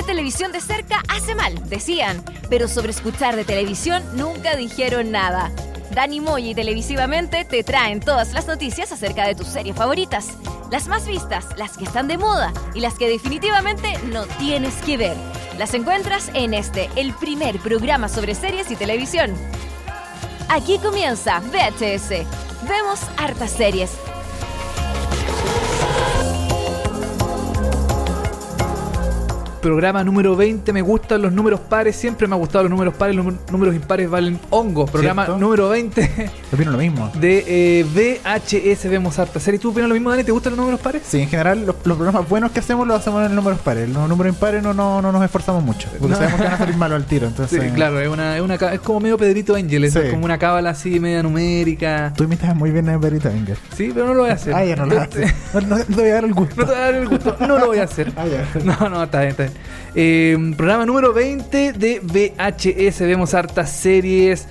Ver televisión de cerca hace mal, decían, pero sobre escuchar de televisión nunca dijeron nada. Dani Moy y Televisivamente te traen todas las noticias acerca de tus series favoritas. Las más vistas, las que están de moda y las que definitivamente no tienes que ver. Las encuentras en este, el primer programa sobre series y televisión. Aquí comienza VHS. Vemos hartas series. Programa número 20, me gustan los números pares, siempre me ha gustado los números pares, los números impares valen hongo. Programa ¿Cierto? número 20 Yo opino lo mismo. de eh, VHS Vemos harta serie. ¿Tú opinas lo mismo, Dani? ¿Te gustan los números pares? Sí, en general los, los programas buenos que hacemos los hacemos en números pares. Los números impares no, no, no nos esforzamos mucho. Porque No. sabemos que van a salir malos al tiro. Sí, Entonces, claro, es, una, es, una, es como medio Pedrito Angel, es Sí. como una cábala así media numérica. Tú imitas muy bien a Perito Wenger. Sí, pero no lo voy a hacer. Ah, ya no lo haces. No, no, no te voy a dar el gusto. No te voy a dar el gusto, no lo voy a hacer. Ah, ya. No, no, está bien, está bien. Eh, programa número 20 de VHS. Vemos hartas series.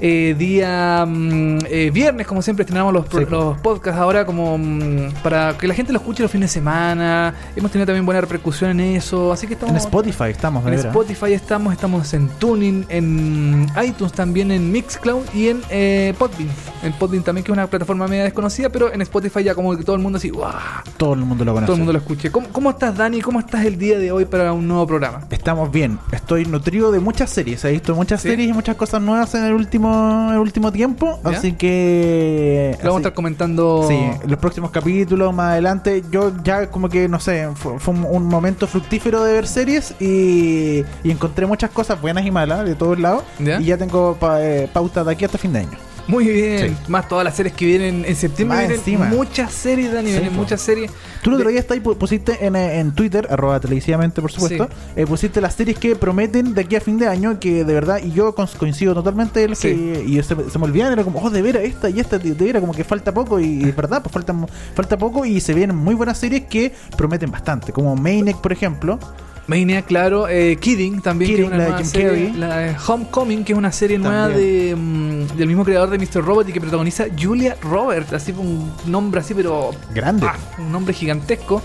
Eh, día mm, eh, viernes, como siempre, estrenamos los, Sí. los podcasts ahora como mm, para que la gente lo escuche los fines de semana. Hemos tenido también buena repercusión en eso. Así que estamos En Spotify estamos, en. Spotify estamos, estamos en Tuning, en iTunes también, en Mixcloud y en eh, Podbean. En Podbean también, que es una plataforma media desconocida, pero en Spotify ya como que todo el mundo así, ¡guau! Todo el mundo lo conoce. Todo el mundo lo escuche. ¿Cómo, cómo estás, Dani? ¿Cómo estás el día de hoy para un nuevo programa? Estamos bien. Estoy nutrido de muchas series. He visto muchas Sí. series y muchas cosas nuevas en el último, el último tiempo. ¿Ya? Así que. Lo vamos a estar comentando. Sí, los próximos capítulos más adelante. Yo ya como que, no sé, fue, fue un, un momento fructífero de ver series y, y encontré muchas cosas buenas y malas de todos lados. ¿Ya? Y ya tengo pa- eh, pauta de aquí hasta fin de año. Muy bien. Sí. Más todas las series que vienen en septiembre. Más Vienen encima. muchas series, Dani. Sí, vienen po. muchas series. Tú el otro día está ahí, pu- pusiste en, eh, en Twitter, arroba televisivamente por supuesto, eh, pusiste las series que prometen de aquí a fin de año, que de verdad, y yo coincido totalmente, Sí. que, y se, me- se me olvidan, era como, oh, de veras, esta y esta, de, de veras, como que falta poco, y es verdad, pues falta, falta poco, y se vienen muy buenas series que prometen bastante, como Maniac, por ejemplo, Maniac, claro. Eh, Kidding también, Kidding, que es una la nueva serie. La Homecoming, que es una serie nueva de, mm, del mismo creador de Mr. Robot y que protagoniza Julia Roberts. Así un nombre así, pero. grande. ah, un nombre gigantesco.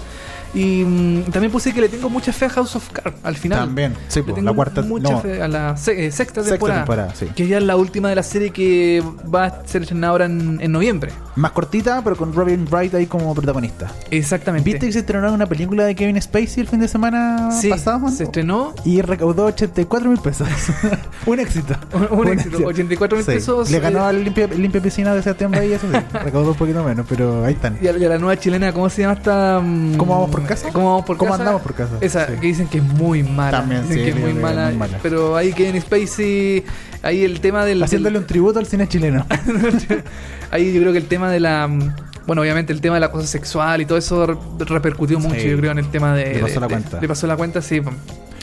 Y mm, también puse que le tengo mucha fe a House of Cards al final. También, sí, Le tengo la cuarta, mucha no, fe a la se- eh, sexta, sexta temporada. temporada, sí. Que ya es la última de la serie que va a ser estrenada ahora en, en noviembre. Más cortita, pero con Robin Wright ahí como protagonista. Exactamente. ¿Viste que se estrenó una película de Kevin Spacey el fin de semana Sí, pasado? se estrenó Y recaudó 84 mil pesos. un éxito. un, un éxito. 84 mil Sí. pesos. Le eh, ganó al limpia, limpia piscina de Sebastián Bahía, eso sí. Recaudó un poquito menos, pero ahí están. Y a, y a la nueva chilena, ¿cómo se llama esta? mm, ¿Cómo vamos por casa? ¿Cómo vamos por ¿Cómo casa? andamos por casa? Esa, Sí. que dicen que es muy mala. También, dicen sí, que es muy muy mala, mala. Pero ahí Kevin Spacey, ahí el tema del... Haciéndole un tributo al cine chileno. ahí yo creo que el tema de la... Bueno, obviamente el tema de la cosa sexual y todo eso re- repercutió mucho, Sí. yo creo, en el tema de... Le pasó de- la de- cuenta. Le pasó la cuenta, sí.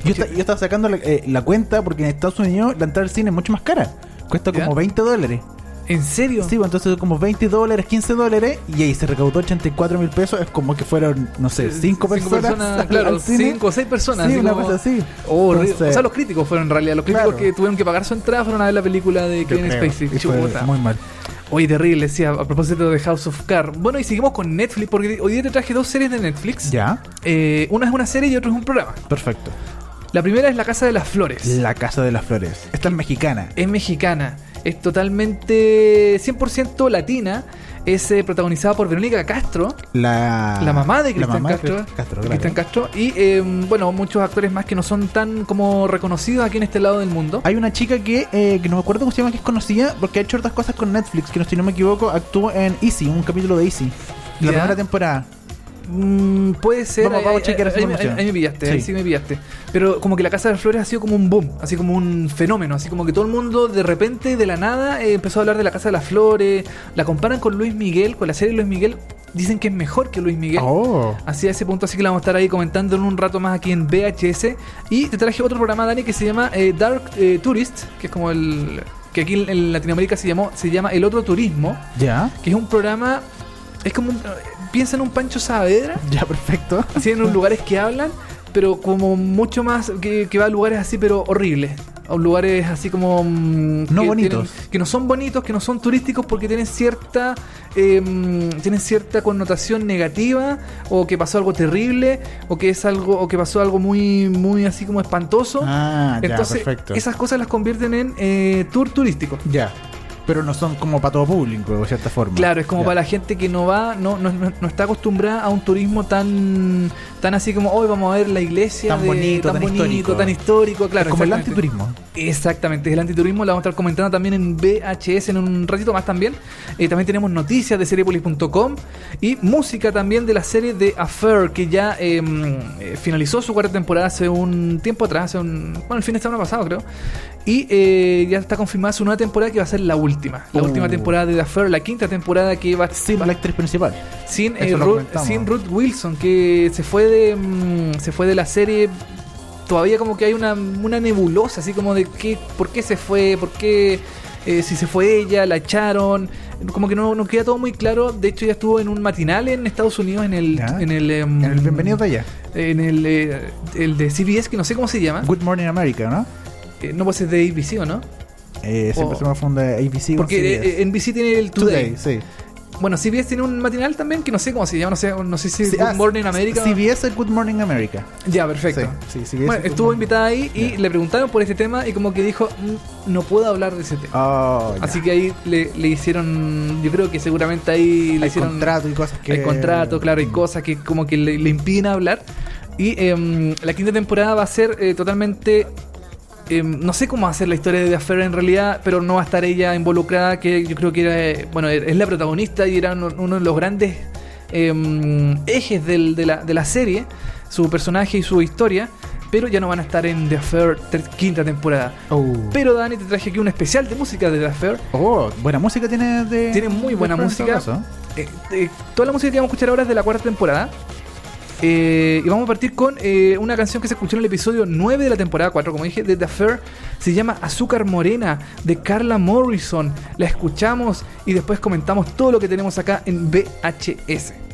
Yo, esta- yo estaba sacando la, eh, la cuenta porque en Estados Unidos la entrada al cine es mucho más cara. Cuesta ¿Ya? como 20 dólares. ¿En serio? Sí, pues, entonces como 20 dólares, 15 dólares. Y ahí se recaudó 84 mil pesos. Es como que fueron, no sé, 5 personas. claro, cine. 5 o 6 personas. Sí, así una como- cosa así. Oh. Entonces- o sea, los críticos fueron en realidad. Los críticos Claro. que tuvieron que pagar su entrada fueron a ver la película de Kevin. Spacey. Chuta. muy mal. Oye, terrible, sí, a, a propósito de House of Cards. Bueno, y seguimos con Netflix, porque hoy día te traje dos series de Netflix. Ya, Eh, una es una serie y otra es un programa. perfecto. La primera es La Casa de las Flores. La Casa de las Flores. Esta es mexicana. Es mexicana. Es totalmente 100% latina. Es eh, protagonizada por Verónica Castro, La, la mamá de Cristian de Castro. Cristian Castro. Cristian Castro. Y eh, bueno, muchos actores más que no son tan como reconocidos aquí en este lado del mundo. Hay una chica que, eh, que no me acuerdo cómo se llama, que es conocida porque ha hecho otras cosas con Netflix, que no, si no me equivoco, actuó en Easy, un capítulo de Easy. La Ya. primera temporada. Mm, puede ser. Vamos- vamos a ahí- chequear esa ahí, ahí- información. ahí me pillaste, ahí Sí. sí me pillaste. Pero como que la Casa de las Flores ha sido como un boom, así como un fenómeno, así como que todo el mundo de repente, de la nada, eh, empezó a hablar de la Casa de las Flores. La comparan con Luis Miguel, con la serie Luis Miguel. Dicen que es mejor que Luis Miguel. Oh. Así a ese punto, así que la vamos a estar ahí comentando en un rato más aquí en VHS. Y te traje otro programa, Dani, que se llama eh, Dark eh, Tourist, que es como el. que aquí en- Latinoamérica se llamó, se llama El Otro Turismo, Ya, que es un programa. Es como un- piensa en un Pancho Saavedra, ya, perfecto. así en unos lugares que hablan, pero como mucho más que, que va a lugares así, pero horribles. a lugares así como mm, No que bonitos. tienen- que no son bonitos, que no son turísticos porque tienen cierta eh, mm, tienen cierta connotación negativa o que pasó algo terrible o que es algo o que pasó algo muy muy así como espantoso. Ah, ya, Entonces, perfecto. esas cosas las convierten en eh, tour turístico. Ya. Pero no son como para todo público, de cierta forma. Claro, es como Ya. para la gente que no va, no, no, no- está acostumbrada a un turismo tan tan así como hoy vamos a ver la iglesia Tan de- bonito, tan histórico". tan histórico, claro. Es como el antiturismo. Exactamente, es el antiturismo, lo vamos a estar comentando también en VHS en un ratito más también. Eh, también tenemos noticias de seriepolis.com y música también de la serie de Affair, que ya eh, eh, finalizó su cuarta temporada hace un tiempo atrás, hace un, bueno, el fin de semana pasado creo. Y eh, ya está confirmada su nueva temporada que va a ser la última. La Uh. última temporada de The Affair, la quinta temporada que va Sin va- la actriz principal. sin, eh, Ruth, sin Ruth Wilson, que se fue de mm, se fue de la serie. Todavía como que hay una, una nebulosa, así como de qué, por qué se fue, por qué, eh, si se fue ella, la echaron. Como que no, no queda todo muy claro. De hecho, ya estuvo en un matinal en Estados Unidos, en el. Ya. En el, em, En el Bienvenido de allá. En el, eh, el de CBS, que no sé cómo se llama. Good Morning America, ¿no? Eh, no, pues es de ABC, ¿o no? Eh, siempre Oh. se me funda ABC. Porque CBS. eh, NBC tiene el Today. Today, sí. Bueno, CBS tiene un matinal también que no sé cómo se llama, no sé, no sé si es Sí, Good ah, Morning America. CBS es Good Morning America. Ya, perfecto. Sí, sí, CBS Bueno, estuvo Morning. invitada ahí y le preguntaron por este tema y como que dijo, "Mm, no puedo hablar de ese tema. Oh. Así que ahí le, le hicieron, yo creo que seguramente ahí le hicieron... contrato y cosas que. Hay contrato, claro, hay Mm. cosas que como que le, le impiden hablar. Y em, la quinta temporada va a ser eh, totalmente... em, no sé cómo hacer la historia de The Affair en realidad, pero no va a estar ella involucrada, que yo creo que era, bueno, es la protagonista y era uno, de los grandes em, ejes del- de, la, de la serie, su personaje y su historia, pero ya no van a estar en The Affair quinta temporada. Oh. Pero Dani, te traje aquí un especial de música de The Affair. Oh, buena música tiene de. Tiene muy buena música. Eh, eh, toda la música que vamos a escuchar ahora es de la cuarta temporada. Eh, y vamos a partir con eh, una canción que se escuchó en el episodio 9 de la temporada 4, como dije, de The Affair. Se llama Azúcar Morena, de Carla Morrison. La escuchamos y después comentamos todo lo que tenemos acá en VHS.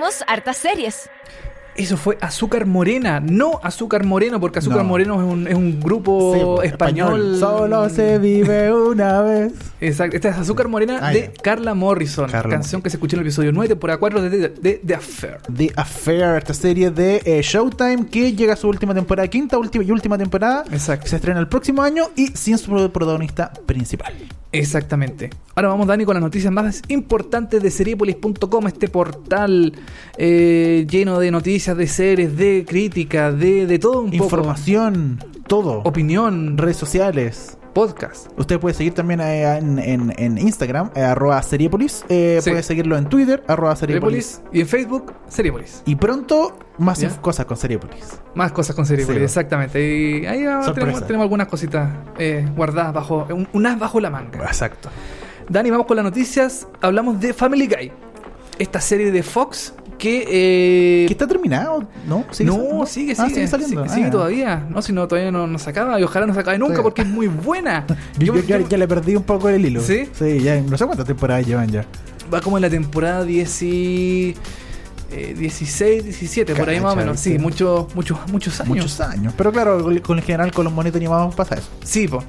Vemos hartas series. Eso fue Azúcar Morena, no Azúcar Moreno, porque Azúcar No. Moreno es un, es un grupo Sí, po, español. Solo se vive una vez. Exacto, esta es Azúcar Morena Ah, de. Carla Morrison, Carla canción que se escuchó en el episodio 9, temporada 4 de, de, de The Affair. The Affair, esta serie de eh, Showtime que llega a su última temporada, quinta última y última temporada. Exacto. Se estrena el próximo año y sin su protagonista principal. Exactamente. Ahora vamos, Dani, con las noticias más importantes de Seriepolis.com, este portal eh, lleno de noticias, de series, de crítica, de, de todo un poco. Información, todo. Opinión, redes sociales. Podcast. Usted puede seguir también eh, en, en- en Instagram, eh, arroba Seriepolis. Eh, Sí. Puede seguirlo en Twitter, arroba Seriepolis. Seriepolis. Y en Facebook, Seriepolis. Y pronto, más cosas con Seriepolis. Más cosas con Seriepolis, Sí. exactamente. Y ahí tenemos, tenemos algunas cositas eh, guardadas bajo, un, un as bajo la manga. Exacto. Dani, vamos con las noticias. Hablamos de Family Guy. Esta serie de Fox que... eh, ¿Que está terminado? ¿No? no, saliendo? sigue, Ah, sigue, saliendo. sigue, sigue Ah. todavía. No, si no, todavía no, no se acaba y ojalá no se acabe nunca Sí. porque es muy buena. Yo, Yo- yo- yo- ya le perdí un poco el hilo. ¿Sí? Sí, ya no sé cuántas temporadas llevan ya. Va como en la temporada 10 y, eh, 16, 17, por ahí más o menos. Sí, muchos, muchos, muchos años. Muchos años. Pero claro, con el general, con los monitos animados pasa eso. Sí, po.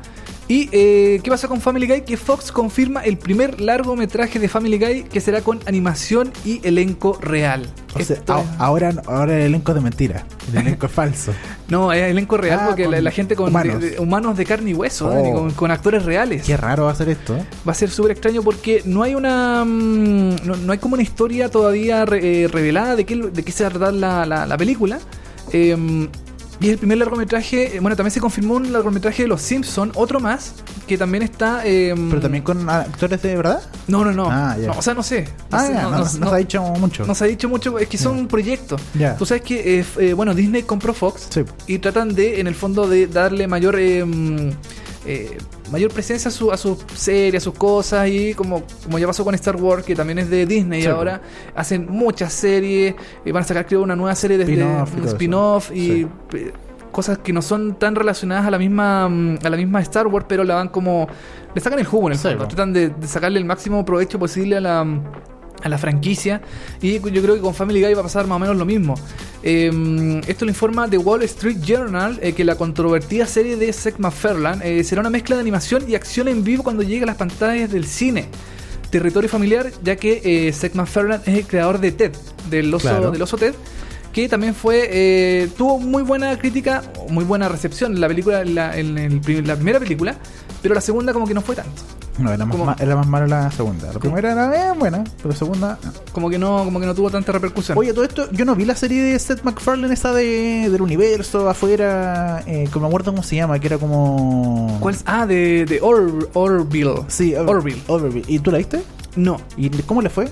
¿Y eh, qué pasa con Family Guy? Que Fox confirma el primer largometraje de Family Guy que será con animación y elenco real. O sea, Esto a- es- ahora, ahora el elenco de mentira. El elenco es falso. No, es elenco real Ah, porque la, gente con humanos. de- de- humanos de carne y hueso, Oh. Dani, con, con actores reales. Qué raro va a ser esto. ¿eh? Va a ser súper extraño porque no hay una. mm, No, no hay como una historia todavía re- eh, revelada de qué, de qué se va a tratar la, la- la película. Eh, y es el primer largometraje. eh, Bueno, también se confirmó un largometraje de Los Simpsons, otro más, que también está. eh, Pero también con actores de verdad. No, no, no. Ah. No, o sea, no sé. No Ah, sé, ya, no, no se ha dicho mucho. no se ha dicho mucho, es que son Ya. proyectos. Tú sabes que, eh, eh, bueno, Disney compró Fox Sí. y tratan de, en el fondo, de darle mayor mm, eh, mayor presencia a, su, a sus series, a sus cosas y como, como ya pasó con Star Wars, que también es de Disney Sí, ahora, hacen muchas series, eh, van a sacar creo una nueva serie desde Spin-off y un spin-off y Sí. cosas que no son tan relacionadas a la misma mm, a la misma Star Wars, pero la van como le sacan el jugo en el Sí, fondo, po. tratan de, de sacarle el máximo provecho posible a la a la franquicia y yo creo que con Family Guy va a pasar más o menos lo mismo. Eh, esto lo informa The Wall Street Journal eh, que la controvertida serie de Seth MacFarlane eh, será una mezcla de animación y acción en vivo cuando llegue a las pantallas del cine. Territorio familiar, ya que Seth MacFarlane es el creador de Ted, del oso, Claro. del oso Ted, que también fue eh, tuvo muy buena crítica, muy buena recepción la película, la, en el la primera película, pero la segunda como que no fue tanto. No, era más, ma- era más mala la segunda. La primera era bien buena, pero la segunda. no. Como que no, como que no tuvo tanta repercusión. Oye, todo esto, yo no vi la serie de Seth MacFarlane, esa de, del universo, afuera, eh, que no me acuerdo cómo se llama, que era como... ¿Cuál es? Ah, de, de Or- Orville. Sí, Or- Orville. Orville. ¿Y tú la viste? No, ¿Y cómo le fue?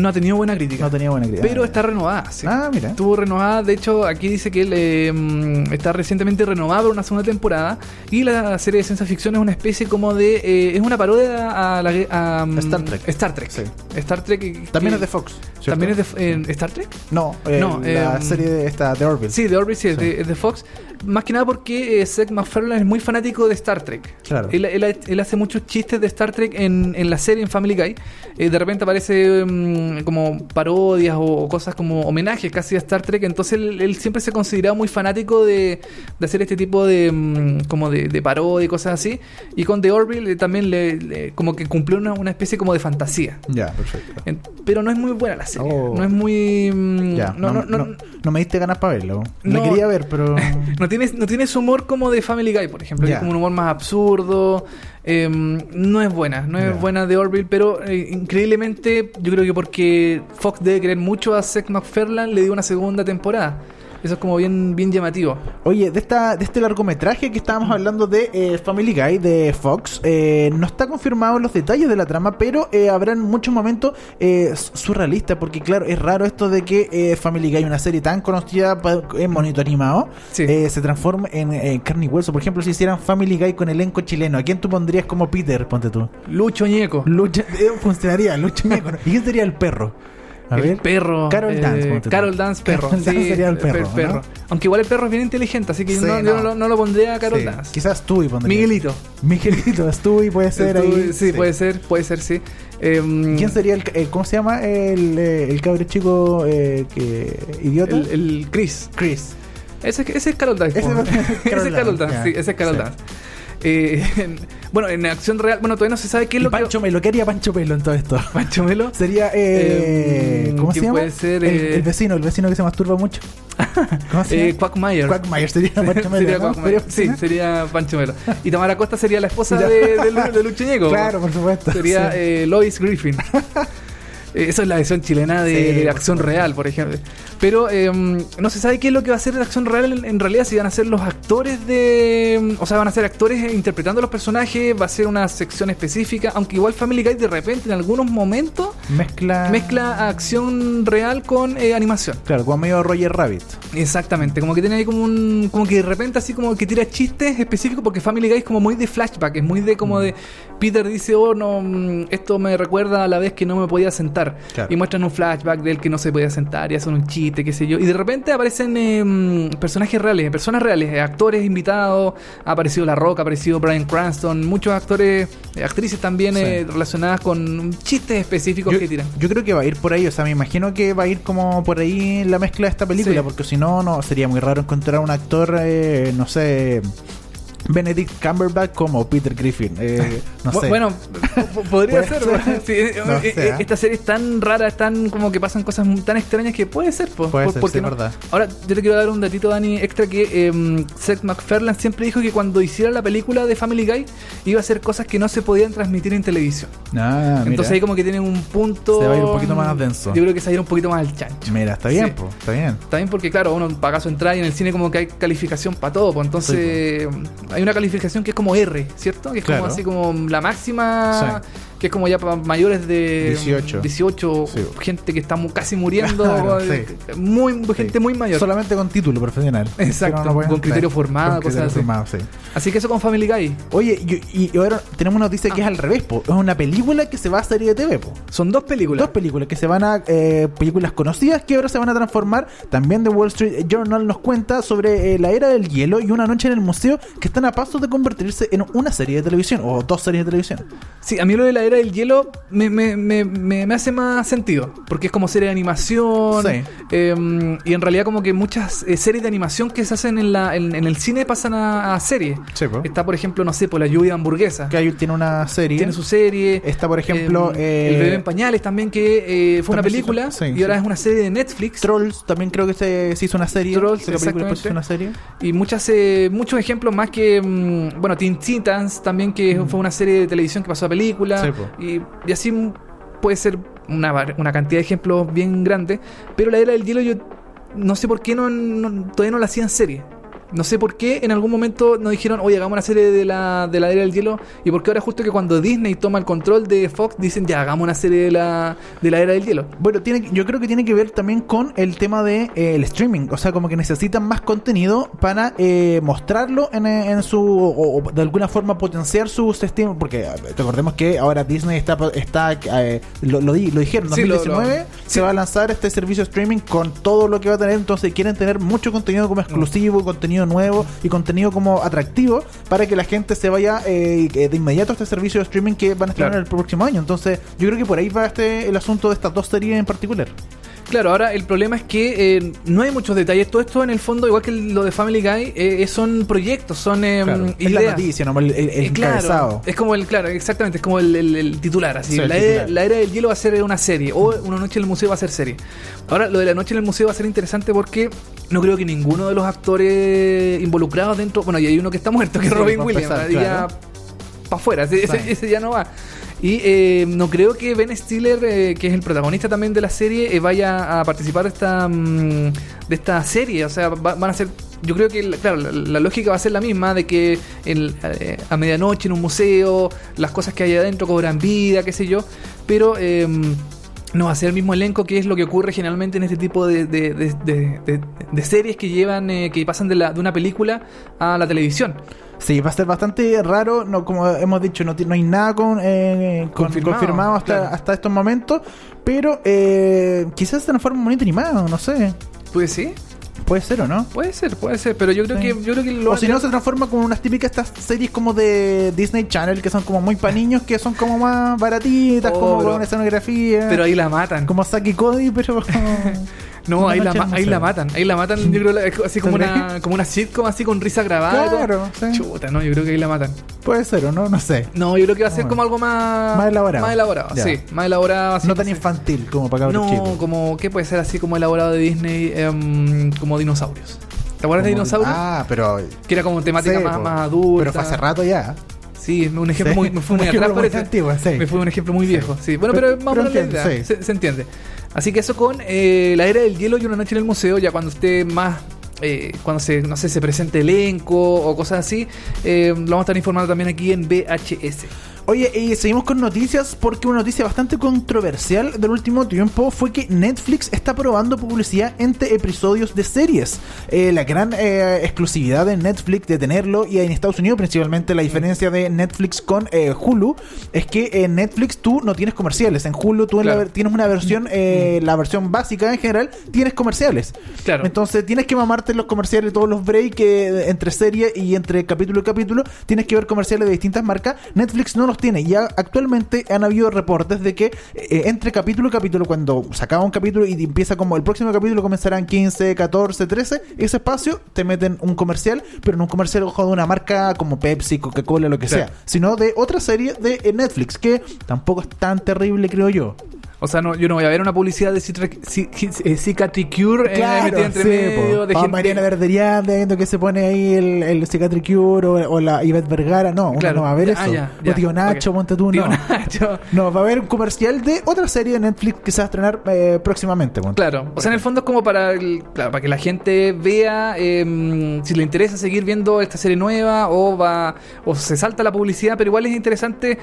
No ha tenido buena crítica. No tenía buena crítica. pero está renovada, sí. Ah, mira. Estuvo renovada, de hecho aquí dice que le, mm, está recientemente renovada por una segunda temporada y la serie de ciencia ficción es una especie como de... eh, es una parodia a, la, a, mm, Star Trek. Star Trek. Sí. Star Trek. que- También es de Fox. ¿cierto? ¿También es de eh, Star Trek? No, eh, No, la eh, serie de esta de Orville. Sí, de Orbit sí, es, Sí. De, es de Fox. Más que nada porque eh, Seth MacFarlane es muy fanático de Star Trek. Claro. Él, él- él hace muchos chistes de Star Trek en, en la serie, en Family Guy. Eh, de repente aparece mm, como parodias o cosas como homenajes casi a Star Trek. Entonces él, él siempre se consideraba muy fanático de, de hacer este tipo de mm, como de, de parodia y cosas así. Y con The Orville eh, también le, le- como que cumplió una, una especie como de fantasía. Ya, perfecto. En- pero no es muy buena la serie. Oh. No es muy... mm, no, no, no, no- no me diste ganas para verlo. No. quería ver, pero. no no tiene su humor como de Family Guy, por ejemplo. Ya. Es como un humor más absurdo. eh, no es buena, no es buena de Orville, pero eh, increíblemente yo creo que porque Fox debe querer mucho a Seth MacFarlane, le dio una segunda temporada. Eso es como bien, bien llamativo. Oye, de esta de este largometraje que estábamos hablando de eh, Family Guy de Fox, eh, no está confirmado los detalles de la trama, pero eh, habrán muchos momentos eh, surrealistas, porque claro, es raro esto de que eh, Family Guy, una serie tan conocida en monito animado, Sí. eh, se transforme en, en carne y hueso. Por ejemplo, si hicieran Family Guy con elenco chileno, ¿a quién tú pondrías como Peter? Ponte tú. Lucho Ñeco. Lucha, funcionaría, Lucha Ñeco. ¿Y quién sería el perro? A el ver. perro. Carol eh, Dance. Carol Dance, perro. Carol Dance Sí, sería el per- perro, ¿no? Aunque igual el perro es bien inteligente, así que yo Sí, no, yo no. lo- no lo pondría a Carol Sí, Dance. Quizás Stewie pondría. Miguelito. Miguelito, Stewie puede ser ahí. sí, puede ser, puede ser, sí. Em, ¿Quién sería el, el- cómo se llama el, eh, el cabro chico eh, que idiota? El, el Chris. Chris. Ese, ese es Carol Dance. Ese es Carol Dance, Dance, sí, ese es Carol. Dance. Eh, en- bueno, en acción real, bueno, todavía no se sabe qué es lo Pancho Melo, ¿qué haría Pancho Melo en todo esto? que. Pancho Melo. Sería, eh, Em, ¿cómo se ¿quién llama? puede ser? el, Eh, el vecino, el vecino que se masturba mucho. ¿Cómo se Eh, llama? Quackmayer. Quackmayer sería Pancho Melo. Sería ¿no? Quackmayer. ¿Sería Sí, sería Pancho Melo. Y Tamara Costa sería la esposa de, de, Lu- de Lucho Ñeco. Claro, por supuesto. Sería sí. eh, Lois Griffin. Esa es la versión chilena de, Sí, de por acción real, por ejemplo. Pero eh, no se sabe qué es lo que va a ser de acción real en, en realidad, si van a ser los actores de... O sea, van a ser actores interpretando los personajes, va a ser una sección específica, aunque igual Family Guy de repente en algunos momentos Mezcla. mezcla acción real con eh, animación. Claro, como medio Roger Rabbit. Exactamente, como que tiene ahí como un. Como que de repente así como que tira chistes específicos porque Family Guy es como muy de flashback, es muy de como de. Peter dice, oh no, mm, esto me recuerda a la vez que no me podía sentar. Claro. Y muestran un flashback de él que no se podía sentar y hacen un chiste, qué sé yo. Y de repente aparecen eh, mm, personajes reales, personas reales, eh, actores invitados. Ha aparecido La Roca, ha aparecido Brian Cranston, muchos actores, eh, actrices también Sí. eh, relacionadas con chistes específicos Yo, que tiran. yo creo que va a ir por ahí, o sea, me imagino que va a ir como por ahí la mezcla de esta película, Sí. porque si no, no sería muy raro encontrar un actor, eh, no sé, Benedict Cumberbatch como Peter Griffin. eh, no sé. Bueno, podría ser. ser. Sí, No eh, sé. Esta serie es tan rara, es tan como que pasan cosas tan extrañas que puede ser. po. Puede Por- ser, verdad. Ahora, yo te quiero dar un datito, Dani, extra que eh, Seth MacFarlane siempre dijo que cuando hiciera la película de Family Guy iba a hacer cosas que no se podían transmitir en televisión. Ah, mira. Entonces ahí como que tienen un punto... Se va a ir un poquito más denso. Yo creo que se va a ir un poquito más al chancho. Mira, está bien, Sí. po, está bien. También porque, claro, uno paga su entrada y en el cine como que hay calificación para todo. Pues entonces hay una calificación que es como R, ¿cierto? Que es Claro. como así como la máxima, que es como ya para mayores de 18. 18, Sí. gente que está casi muriendo, Claro, eh, sí. muy, gente Sí. muy mayor. Solamente con título profesional. Exacto, no con criterio formado, Con criterio cosas así. formado. Así que eso con Family Guy. Oye, y, y ahora tenemos una noticia que es al revés, po. Es una película que se va a serie de TV, po. Son dos películas. Dos películas que se van a. eh, películas conocidas que ahora se van a transformar. También The Wall Street Journal nos cuenta sobre eh, la era del hielo y una noche en el museo que están a paso de convertirse en una serie de televisión o dos series de televisión. Sí, a mí lo de la era del hielo me, me, me, me, me hace más sentido, porque es como serie de animación, Sí. eh, y en realidad como que muchas eh, series de animación que se hacen en, la, en, en el cine pasan a, a series. Sí, po. Está, por ejemplo, no sé, por la lluvia de hamburguesa. Que hay- tiene una serie. Tiene su serie. Está, por ejemplo, eh, eh, El bebé en pañales también, que eh, fue una también película, sí, y ahora es una serie de Netflix. Trolls también creo que se, se hizo una serie. Trolls, Se hizo una exactamente. serie. Y muchas, eh, muchos ejemplos más que, mm, bueno, Teen Titans también, que fue una serie de televisión que pasó a película. Mm. Sí. Y, así puede ser una, una cantidad de ejemplos bien grande. Pero la era del hielo yo no sé por qué no, no- todavía no la hacían serie. No sé por qué en algún momento nos dijeron, oye, hagamos una serie de la, de la era del hielo. Y por qué ahora justo que cuando Disney toma el control de Fox, dicen, ya, hagamos una serie de la, de la era del hielo. Bueno, tiene, yo creo que tiene que ver también con el tema de eh, el streaming. O sea, como que necesitan más contenido para eh, mostrarlo en, en su. O, o de alguna forma potenciar sus streaming. Porque recordemos que ahora Disney está. está eh, lo, lo, di- lo dijeron, en Sí, lo- 2019 lo- se sí. va a lanzar este servicio streaming con todo lo que va a tener. Entonces quieren tener mucho contenido como exclusivo, contenido nuevo y contenido como atractivo para que la gente se vaya eh, eh, de inmediato a este servicio de streaming que van a estrenar Claro. el próximo año. Entonces, yo creo que por ahí va este el asunto de estas dos series en particular. Claro, ahora el problema es que eh, no hay muchos detalles. Todo esto, en el fondo, igual que lo de Family Guy, eh, son proyectos, son eh, es la ideas. noticia, ¿no? el, el- el Eh, claro, encabezado. es como el, claro, exactamente, es como el, titular, así. Sí, la, titular. Era, la era del hielo va a ser una serie, o una noche en el museo va a ser serie. Ahora, lo de la noche en el museo va a ser interesante porque no creo que ninguno de los actores involucrados dentro, bueno, y hay uno que está muerto, que es Sí, Robin Williams, claro. ya para afuera, ese, ese ya no va. Y eh, no creo que Ben Stiller, eh, que es el protagonista también de la serie, eh, vaya a participar de esta, mm, de esta serie. O sea, va- van a ser. Yo creo que, la- claro, la, lógica va a ser la misma: de que eh, a medianoche en un museo, las cosas que hay adentro cobran vida, qué sé yo. Pero. eh, no va a ser el mismo elenco que es lo que ocurre generalmente en este tipo de- de- de series que llevan eh, que pasan de, la, de una película a la televisión. Sí, va a ser bastante raro. No, como hemos dicho, no, no hay nada con, eh, con- Confirmado, confirmado, hasta, claro. hasta estos momentos. Pero eh, quizás se transforme en bonito animado, no sé. Pues sí, Puede ser o no. puede ser, puede ser, pero yo creo Sí. que yo creo que lo O si no, se transforma como unas típicas estas series como de Disney Channel, que son como muy para niños, que son como más baratitas, Oh, como pero- con escenografía. Pero ahí la matan. Como Saki Cody, pero. No, ahí la, ahí la matan. Ahí la matan, yo creo, así como ¿Tal una, como una sitcom, así con risa grabada. Claro, sí. Chuta, no, yo creo que ahí la matan. Puede ser o no, no sé. No, yo creo que va a ser Bueno. como algo más... Más elaborado. Más elaborado, Ya. sí. Más elaborado. así no tan infantil como para cabros No, chicos. como... ¿Qué puede ser así como elaborado de Disney? em, como dinosaurios. ¿Te acuerdas de dinosaurios? Ah, pero. Que era como temática sí, más, más adulta. Pero fue hace rato ya. Sí, un ejemplo Sí. muy... Me fui muy Un atrás, ejemplo muy antiguo, sí. Me fue un ejemplo muy viejo, sí. Bueno, Pero- pero, más o menos se, se entiende. Así que eso con eh, la era del hielo y una noche en el museo, ya cuando esté más... eh, cuando se, no sé, se presente elenco o cosas así, eh, lo vamos a estar informando también aquí en VHS. Oye, y seguimos con noticias porque una noticia bastante controversial del último tiempo fue que Netflix está probando publicidad entre episodios de series. Eh, la gran eh, exclusividad de Netflix de tenerlo y en Estados Unidos principalmente la diferencia de Netflix con eh, Hulu es que en Netflix tú no tienes comerciales. En Hulu tú en la tienes una versión, eh, la versión básica en general, tienes comerciales. Claro. Entonces tienes que mamarte los comerciales, todos los breaks entre serie y entre capítulo y capítulo. Tienes que ver comerciales de distintas marcas. Netflix no los tiene. Ya actualmente han habido reportes de que eh, entre capítulo y capítulo, cuando se acaba un capítulo y empieza como el próximo capítulo comenzarán 15, 14, 13, ese espacio te meten un comercial, pero no un comercial ojo de una marca como Pepsi, Coca-Cola, lo que Claro. sea, sino de otra serie de eh, Netflix que tampoco es tan terrible, creo yo. O sea, no, yo no voy a ver una publicidad de eh, Cicatricure eh, metida entre sí, medio po. de gente. Mariana Verderian, de viendo que se pone ahí el, el Cicatricure o, o la Ivette Vergara. No, uno Claro. no va a ver Ah, eso. ya, o Tío Nacho, ok. ponte tú, Tío no. Nacho. No, va a haber un comercial de otra serie de Netflix que se va a estrenar eh, próximamente. ponte. Claro, o sea, en el fondo es como para, el- claro, para que la gente vea eh, si le interesa seguir viendo esta serie nueva o va o se salta la publicidad, pero igual es interesante.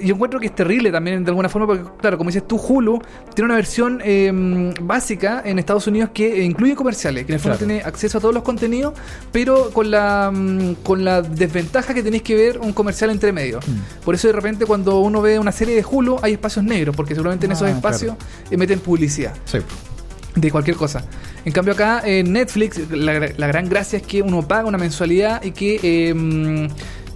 Yo encuentro que es terrible también de alguna forma, porque claro, como dices tú, Hulu tiene una versión eh, básica en Estados Unidos que incluye comerciales, que en el fondo Claro. tiene acceso a todos los contenidos, pero con la mm, con la desventaja que tenéis que ver un comercial entre medio. Mm. Por eso de repente cuando uno ve una serie de Hulu hay espacios negros, porque seguramente en esos Ah, espacios eh, meten publicidad Sí. de cualquier cosa. En cambio acá en Netflix la, la gran gracia es que uno paga una mensualidad y que eh,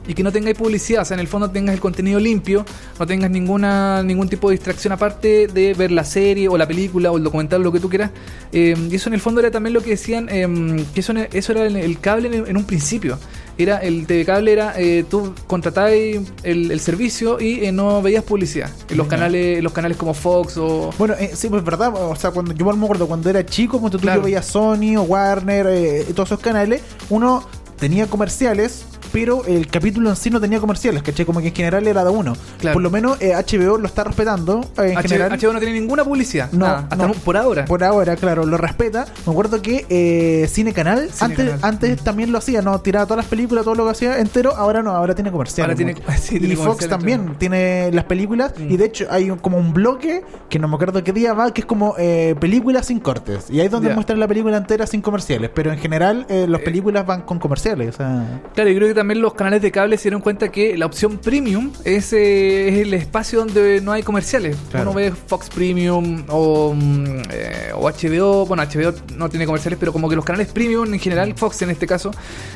y que no tengáis publicidad, o sea, en el fondo tengas el contenido limpio, no tengas ninguna ningún tipo de distracción aparte de ver la serie o la película o el documental, lo que tú quieras. Eh, y eso en el fondo era también lo que decían, eh, que eso, eso era el, cable en, en un principio. Era el TV cable era eh, tú contratabas el, el servicio y eh, no veías publicidad en los canales los canales como Fox o Bueno, eh, sí, pues verdad. O sea, cuando yo me acuerdo cuando era chico, cuando tú Claro. yo veía Sony o Warner, eh, todos esos canales, uno tenía comerciales pero el capítulo en sí no tenía comerciales, ¿cachai? Como que en general era de uno. Claro. Por lo menos eh, HBO lo está respetando. eh, en H- general. HBO no tiene ninguna publicidad. No, nada, hasta no. por ahora. Por ahora, claro, lo respeta. Me acuerdo que eh, Cine Canal, Cine antes, Canal. antes también lo hacía, ¿no? Tiraba todas las películas, todo lo que hacía entero. Ahora no, ahora tiene comerciales. Ahora tiene- ¿no? sí, tiene y Fox también tiene las películas. Mm. Y de hecho, hay un- como un bloque que no me acuerdo qué día va, que es como eh, películas sin cortes. Y ahí es donde Ya. muestran la película entera sin comerciales. Pero en general, eh, las Eh. películas van con comerciales. O sea, Claro, yo creo que también los canales de cable se dieron cuenta que la opción premium es, eh, es el espacio donde no hay comerciales. Claro. Uno ve Fox Premium o, mm, eh, o HBO. Bueno, HBO no tiene comerciales, pero como que los canales premium en general, Fox en este caso,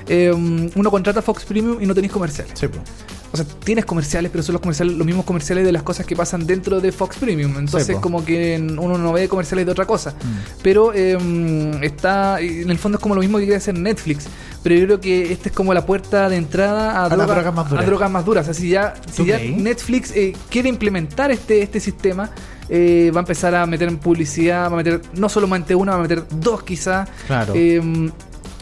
eh, uno contrata Fox Premium y no tenéis comerciales. sí, pues. O sea, tienes comerciales, pero son los comerciales, los mismos comerciales de las cosas que pasan dentro de Fox Premium. Entonces, Sí, como que uno no ve comerciales de otra cosa. Mm. Pero eh, está. En el fondo es como lo mismo que quiere hacer Netflix. Pero yo creo que esta es como la puerta de entrada a, drogas más duras. a drogas más duras. Así ya, si ya. Netflix eh, quiere implementar este, este sistema. eh, va a empezar a meter en publicidad, va a meter no solamente una, va a meter dos quizás. Claro. Eh,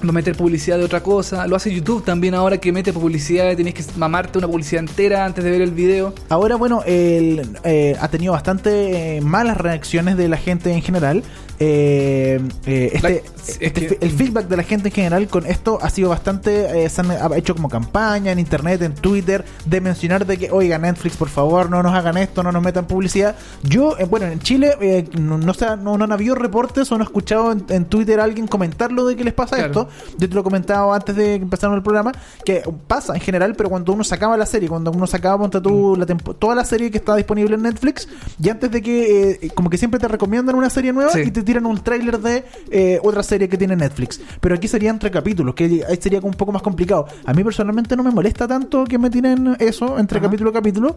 va a meter publicidad de otra cosa. Lo hace YouTube también ahora que mete publicidad. Tenés que mamarte una publicidad entera antes de ver el video. Ahora, bueno, el, eh, ha tenido bastante eh, malas reacciones de la gente en general. Eh, eh, este, es este que- el feedback de la gente en general con esto ha sido bastante. eh, se han ha hecho como campaña en internet, en Twitter, de mencionar de que, oiga, Netflix, por favor, no nos hagan esto, no nos metan publicidad. Yo, eh, bueno, en Chile eh, no, no, no, no han habido reportes o no he escuchado en, en Twitter a alguien comentarlo de que les pasa Claro. esto. Yo te lo comentaba antes de que empezáramos el programa, que pasa en general, pero cuando uno sacaba la serie, cuando uno sacaba, ponte tú, la tempo- toda la serie que está disponible en Netflix, y antes de que, eh, como que siempre te recomiendan una serie nueva Sí. y te tiran un tráiler de eh, otra serie que tiene Netflix. Pero aquí sería entre capítulos, que ahí sería un poco más complicado. A mí personalmente no me molesta tanto que me tiren eso entre Ajá. capítulo a capítulo,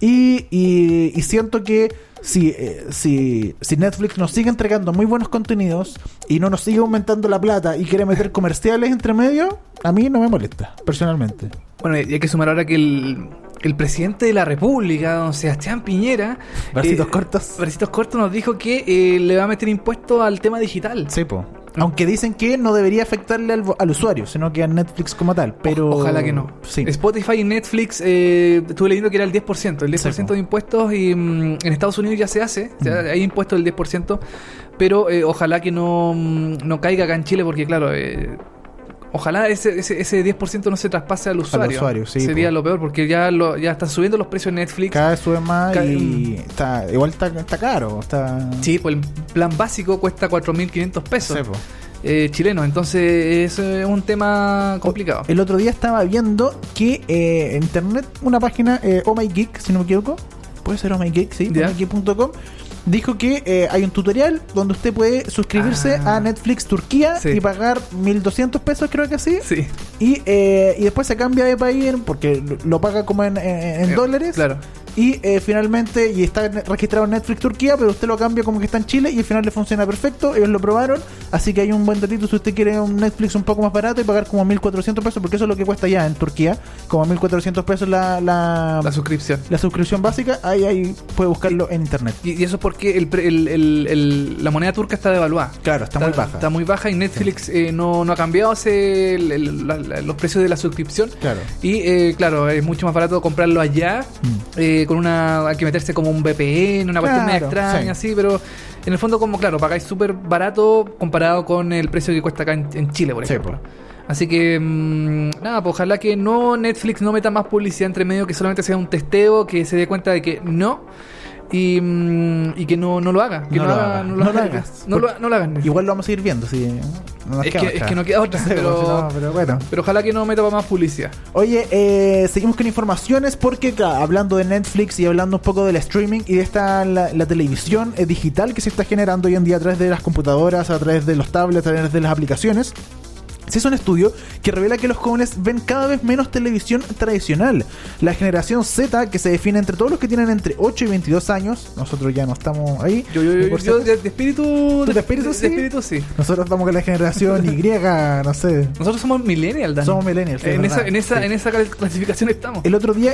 y, y- y siento que si, eh, si, si Netflix nos sigue entregando muy buenos contenidos y no nos sigue aumentando la plata y quiere meter comerciales entre medio, a mí no me molesta, personalmente. Bueno, y hay que sumar ahora que el, el presidente de la República, don Sebastián Piñera, Bracitos eh, cortos. Bracitos cortos nos dijo que eh, le va a meter impuesto al tema digital. Sí, po. Aunque dicen que no debería afectarle al, al usuario, sino que a Netflix como tal. Pero Ojalá que no. Sí. Spotify y Netflix, eh, estuve leyendo que era el 10%, el 10% Sí, po. de impuestos y mm, en Estados Unidos ya se hace, o sea, Mm. hay impuestos del 10%, pero eh, ojalá que no, mm, no caiga acá en Chile porque claro, eh, ojalá ese, ese, ese 10% no se traspase al usuario. usuario, sí, Sería lo peor porque ya, lo, ya están subiendo los precios en Netflix. Cada vez sube más y está, igual está, está caro. Está... Sí, pues el plan básico cuesta 4.500 pesos Sí, eh, chilenos, entonces es un tema complicado. El otro día estaba viendo que eh, internet, una página, eh, Oh My Geek, si no me equivoco, puede ser Oh My Geek, sí, Ya. ohmygeek.com, dijo que eh, hay un tutorial donde usted puede suscribirse Ah. a Netflix Turquía Sí. y pagar 1200 pesos, creo que sí, Sí, y, eh, y después se cambia de país porque lo- paga como en, en- en Eh, dólares. Claro. Y eh, finalmente, y está registrado en Netflix Turquía, pero usted lo cambia como que está en Chile y al final le funciona perfecto. Ellos lo probaron, así que hay un buen datito si usted quiere un Netflix un poco más barato y pagar como 1400 pesos, porque eso es lo que cuesta ya en Turquía, como 1400 pesos la, la, La suscripción. la suscripción básica. Ahí, ahí puede buscarlo en internet. Y, eso es porque el, el- el- la moneda turca está devaluada. Claro, está, muy baja. Está muy baja y Netflix eh, no, no ha cambiado la- los precios de la suscripción. Claro. Y eh, claro, es mucho más barato comprarlo allá Mm. Con una. Hay que meterse como un VPN, una cuestión media extraña, sí. así, pero en el fondo, como claro, pagáis súper barato comparado con el precio que cuesta acá en, en Chile, por Sí, ejemplo. Así que, mm, nada, pues ojalá que no Netflix no meta más publicidad entre medio, que solamente sea un testeo, que se dé cuenta de que no. Y, mm, y que no, no lo haga. Que No no, lo haga, haga. no lo haga. hagas. No lo, no lo. Igual lo vamos a seguir viendo, nos Es que, es que no queda otra, pero, pues, pero bueno. pero ojalá que no meta más publicidad. Oye, eh, seguimos con informaciones porque claro, hablando de Netflix y hablando un poco del streaming y de esta la, la televisión eh, digital que se está generando hoy en día a través de las computadoras, a través de los tablets, a través de las aplicaciones. Se hizo un estudio que revela que los jóvenes ven cada vez menos televisión tradicional. La generación Z, que se define entre todos los que tienen entre 8 y 22 años, nosotros ya no estamos ahí. Yo, yo, yo, yo de, de espíritu. ¿Tú de espíritu de, sí? espíritu sí. Nosotros estamos con la generación Y, no sé. Nosotros somos millennials, Dani. Somos millennials, En esa, en, esa, sí. en esa clasificación estamos. El otro día,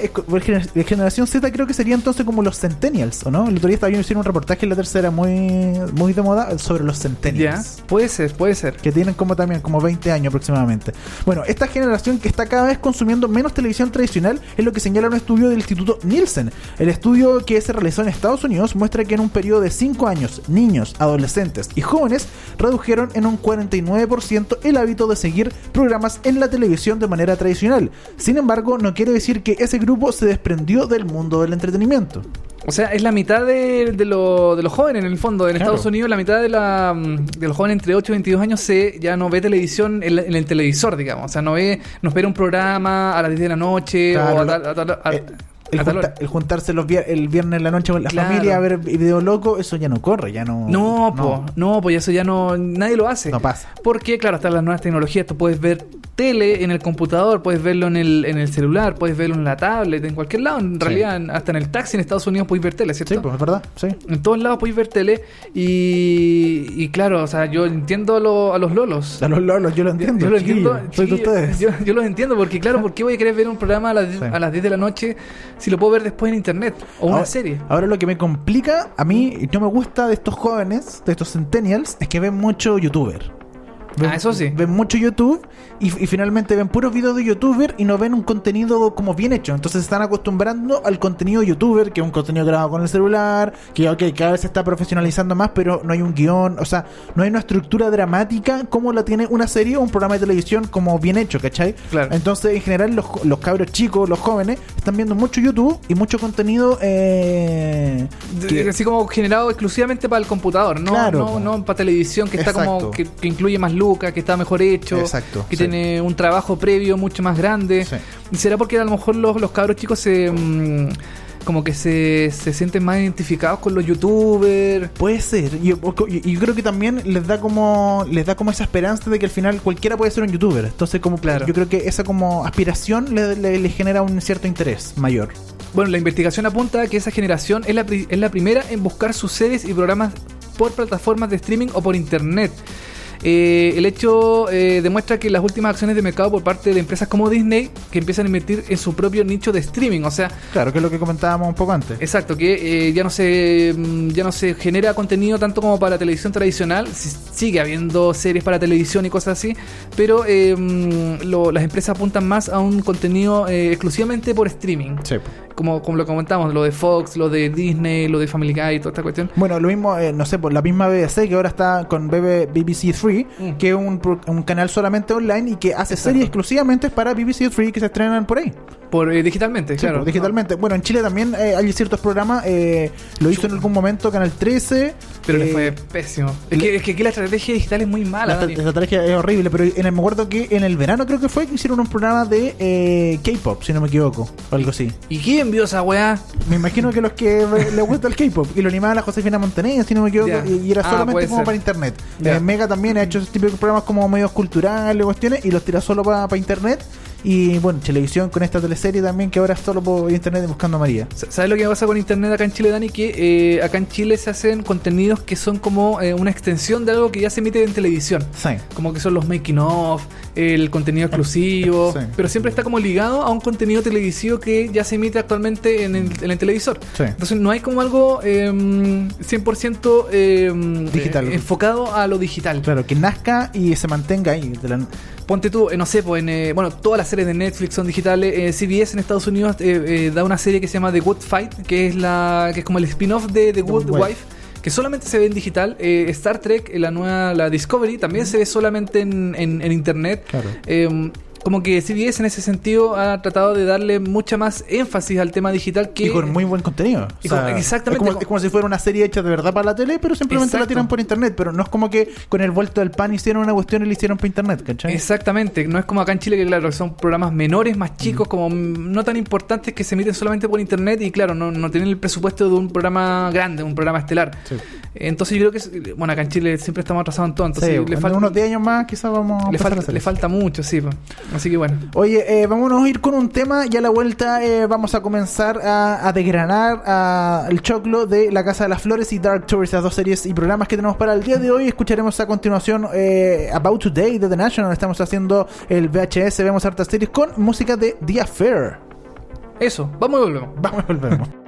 la generación Z creo que sería entonces como los Centennials, ¿o no? El otro día estaba viendo hicieron un reportaje en la tercera muy, muy de moda sobre los Ya, Centennials. puede ser, puede ser. Que tienen como también como 20 años año aproximadamente. Bueno, esta generación que está cada vez consumiendo menos televisión tradicional es lo que señala un estudio del Instituto Nielsen. El estudio que se realizó en Estados Unidos muestra que en un periodo de 5 años, niños, adolescentes y jóvenes redujeron en un 49% el hábito de seguir programas en la televisión de manera tradicional. Sin embargo, no quiere decir que ese grupo se desprendió del mundo del entretenimiento. O sea, es la mitad de, de, lo- de los jóvenes en el fondo. En Claro. Estados Unidos, la mitad de, la, mm, de los jóvenes entre 8 y 22 años se, ya no ve televisión en, la- en el televisor, digamos. O sea, no ve, no espera un programa a las 10 de la noche Claro, o a tal- a tal- a- Eh, el, a tal junta- el juntarse los vier- el viernes en la noche con la Claro. familia a ver video loco, eso ya no corre, ya no. No, no, pues eso ya no, nadie lo hace. No pasa. Porque, claro, están las nuevas tecnologías. Tú puedes ver tele en el computador, puedes verlo en el, en el celular, puedes verlo en la tablet, en cualquier lado. En realidad, hasta en el taxi en Estados Unidos puedes ver tele, ¿cierto? Sí, pues es verdad, sí. En todos lados podéis ver tele y, y claro, o sea, yo entiendo a, lo- a los lolos. A los lolos, yo lo entiendo. yo lo entiendo, soy de ustedes. Yo, yo los entiendo porque, claro, ¿por qué voy a querer ver un programa a las, 10 Sí. a las 10 de la noche si lo puedo ver después en internet o una serie? Ahora lo que me complica, a mí y no me gusta de estos jóvenes, de estos centennials, es que ven mucho youtuber. Ven, Ah, eso sí. Ven mucho YouTube y, y finalmente ven puros videos de youtuber y no ven un contenido como bien hecho. Entonces se están acostumbrando al contenido youtuber, que es un contenido grabado con el celular, que ok, cada vez se está profesionalizando más, pero no hay un guion, o sea, no hay una estructura dramática como la tiene una serie o un programa de televisión como bien hecho, ¿cachai? Claro. Entonces, en general, los, los cabros chicos, los jóvenes, están viendo mucho YouTube y mucho contenido eh, que- Así como generado exclusivamente para el computador, no, Claro, no, no para televisión, que está Exacto. como que, que incluye más lucas, que está mejor hecho, Exacto, que sí. tiene un trabajo previo mucho más grande. Sí. ¿Y será porque a lo mejor los, los cabros chicos se mm, como que se, se sienten más identificados con los youtubers? Puede ser. Y yo, creo que también les da como les da como esa esperanza de que al final cualquiera puede ser un youtuber. Entonces, como Claro. yo creo que esa como aspiración le, le- le genera un cierto interés mayor. Bueno, la investigación apunta a que esa generación es la, es la primera en buscar sus series y programas por plataformas de streaming o por internet. Eh, el hecho eh, demuestra que las últimas acciones de mercado por parte de empresas como Disney que empiezan a invertir en su propio nicho de streaming, o sea, Claro, que es lo que comentábamos un poco antes. exacto, que eh, ya no se mm, ya no se genera contenido tanto como para la televisión tradicional, si- sigue habiendo series para televisión y cosas así, pero eh, mm, lo- las empresas apuntan más a un contenido eh, exclusivamente por streaming Sí. como, como lo comentamos, lo de Fox, lo de Disney, lo de Family Guy, toda esta cuestión. Bueno, lo mismo, eh, no sé, por la misma BBC que ahora está con BB BBC 3, Mm. que es un, un canal solamente online y que hace Exacto. series exclusivamente para BBC 3 que se estrenan por ahí. Por eh, digitalmente, Sí, claro. digitalmente. Bueno, en Chile también eh, hay ciertos programas, eh, lo hizo en algún momento Canal 13. Pero le eh, fue pésimo. Es que, es que aquí la estrategia digital es muy mala. La, estrategia es horrible, pero en el, me acuerdo que en el verano creo que fue que hicieron un programa de eh, K-pop, si no me equivoco, o algo así. ¿Y quién vio esa weá? Me imagino que los que les gusta el K-pop y lo animaba la Josefina Montenegro, si no me equivoco, y, y era Ah, solamente como ser. para internet. Eh, Mega también ha hecho esos típicos programas como medios culturales, cuestiones, y los tira solo para internet. Y bueno, televisión con esta teleserie también que ahora es solo por internet buscando a María. Sa- ¿Sabes lo que pasa con internet acá en Chile, Dani? Que eh, acá en Chile se hacen contenidos que son como eh, una extensión de algo que ya se emite en televisión. Sí. Como que son los making of, el contenido exclusivo, Sí. pero siempre está como ligado a un contenido televisivo que ya se emite actualmente en el, en el televisor. Sí. Entonces no hay como algo eh, 100% eh, Digital. eh, enfocado a lo digital. Claro, que nazca y se mantenga ahí. de la- Ponte tú, eh, no sé, pues en, eh, bueno, todas las series de Netflix son digitales. eh, CBS en Estados Unidos eh, da una serie que se llama The Good Fight, que es la que es como el spin-off de The Good Wife. Wife. Que solamente se ve en digital. Eh, Star Trek, la nueva, la Discovery, también se ve solamente en, en- en internet. Claro. Eh, como que CBS en ese sentido ha tratado de darle mucha más énfasis al tema digital que Y con muy buen contenido. Con- exactamente, Es como, es como si fuera una serie hecha de verdad para la tele, pero simplemente la tiran por internet. Pero no es como que con el vuelto del pan hicieron una cuestión y la hicieron por internet, ¿cachai? Exactamente, no es como acá en Chile que claro, son programas menores, más chicos, como mm, no tan importantes que se emiten solamente por internet y claro, no, no tienen el presupuesto de un programa grande, un programa estelar. Sí. Entonces yo creo que, bueno, acá en Chile siempre estamos atrasados en todo, entonces Sí, le, en falta, unos 10 años más quizás vamos a le, a falta, le falta mucho, sí. Así que bueno. Oye, eh, vámonos a ir con un tema y a la vuelta eh, vamos a comenzar a, a desgranar a el choclo de La Casa de las Flores y Dark Tourist, las dos series y programas que tenemos para el día de hoy. Escucharemos a continuación eh, About Today de The National. Estamos haciendo el VHS, vemos hartas series con música de The Affair. Eso, vamos y volvemos. Vamos y volvemos.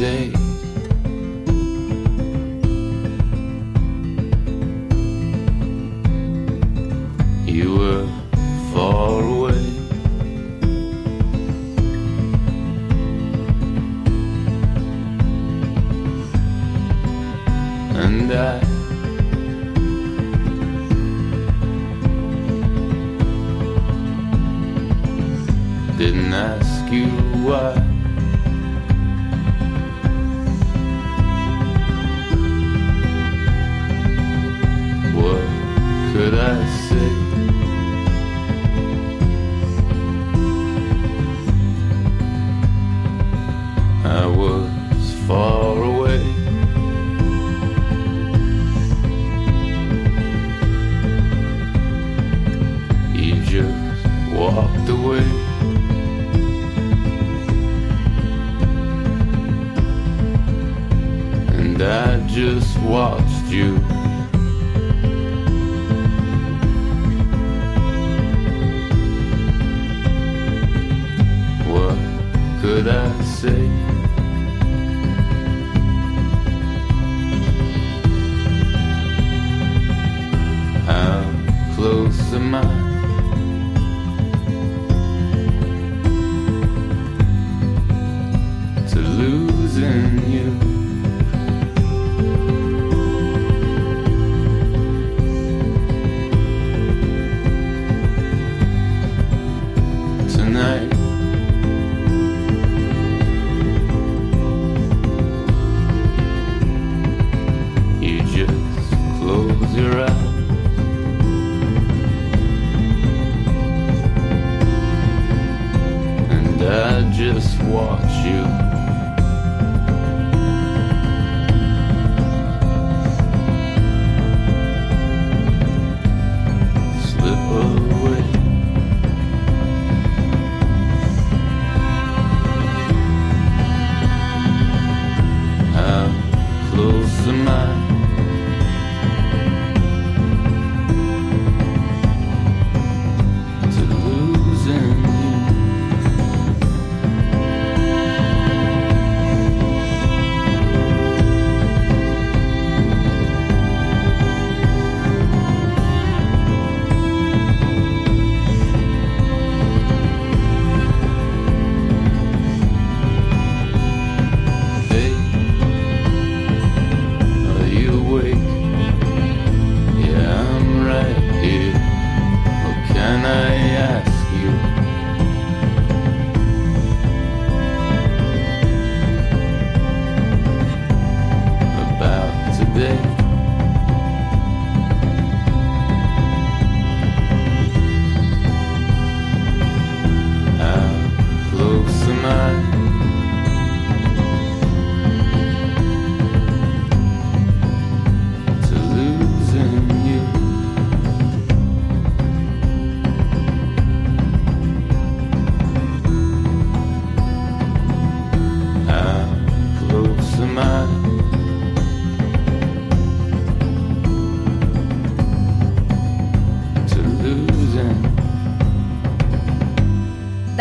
Today.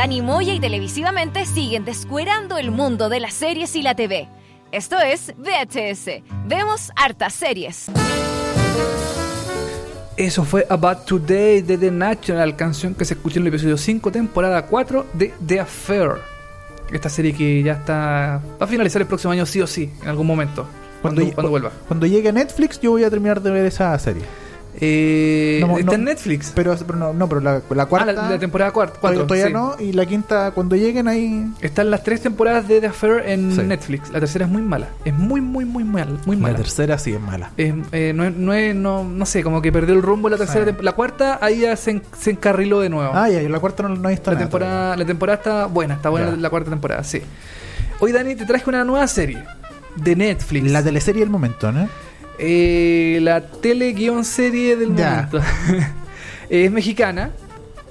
Dani Moya y televisivamente siguen descuerando el mundo de las series y la TV. Esto es VHS. Vemos hartas series. Eso fue About Today de The National, canción que se escuchó en el episodio 5, temporada 4 de The Affair. Esta serie que ya está. Va a finalizar el próximo año, sí o sí, en algún momento. Cuando, lle- cuando vuelva. Cuando llegue a Netflix, yo voy a terminar de ver esa serie. Eh, No, está no, en Netflix. Pero, pero no, no, pero la, la Ah, cuarta. la, la temporada 4. todavía todavía no. Y la quinta, cuando lleguen ahí. Están las tres temporadas de The Affair en Sí. Netflix. La tercera es muy mala. Es muy, muy, muy mal. Muy La mala. tercera sí es mala. Eh, eh, no, no, es- no, no sé, como que perdió el rumbo la tercera. Sí. La cuarta, ahí ya se, en- se encarriló de nuevo. Ah, ya, la cuarta no, no he visto la, nada temporada, la temporada está buena, está buena Ya. la cuarta temporada, sí. Hoy, Dani, te traje una nueva serie de Netflix. La teleserie del momento, ¿no? Eh, la tele-serie del Ya. momento. es mexicana.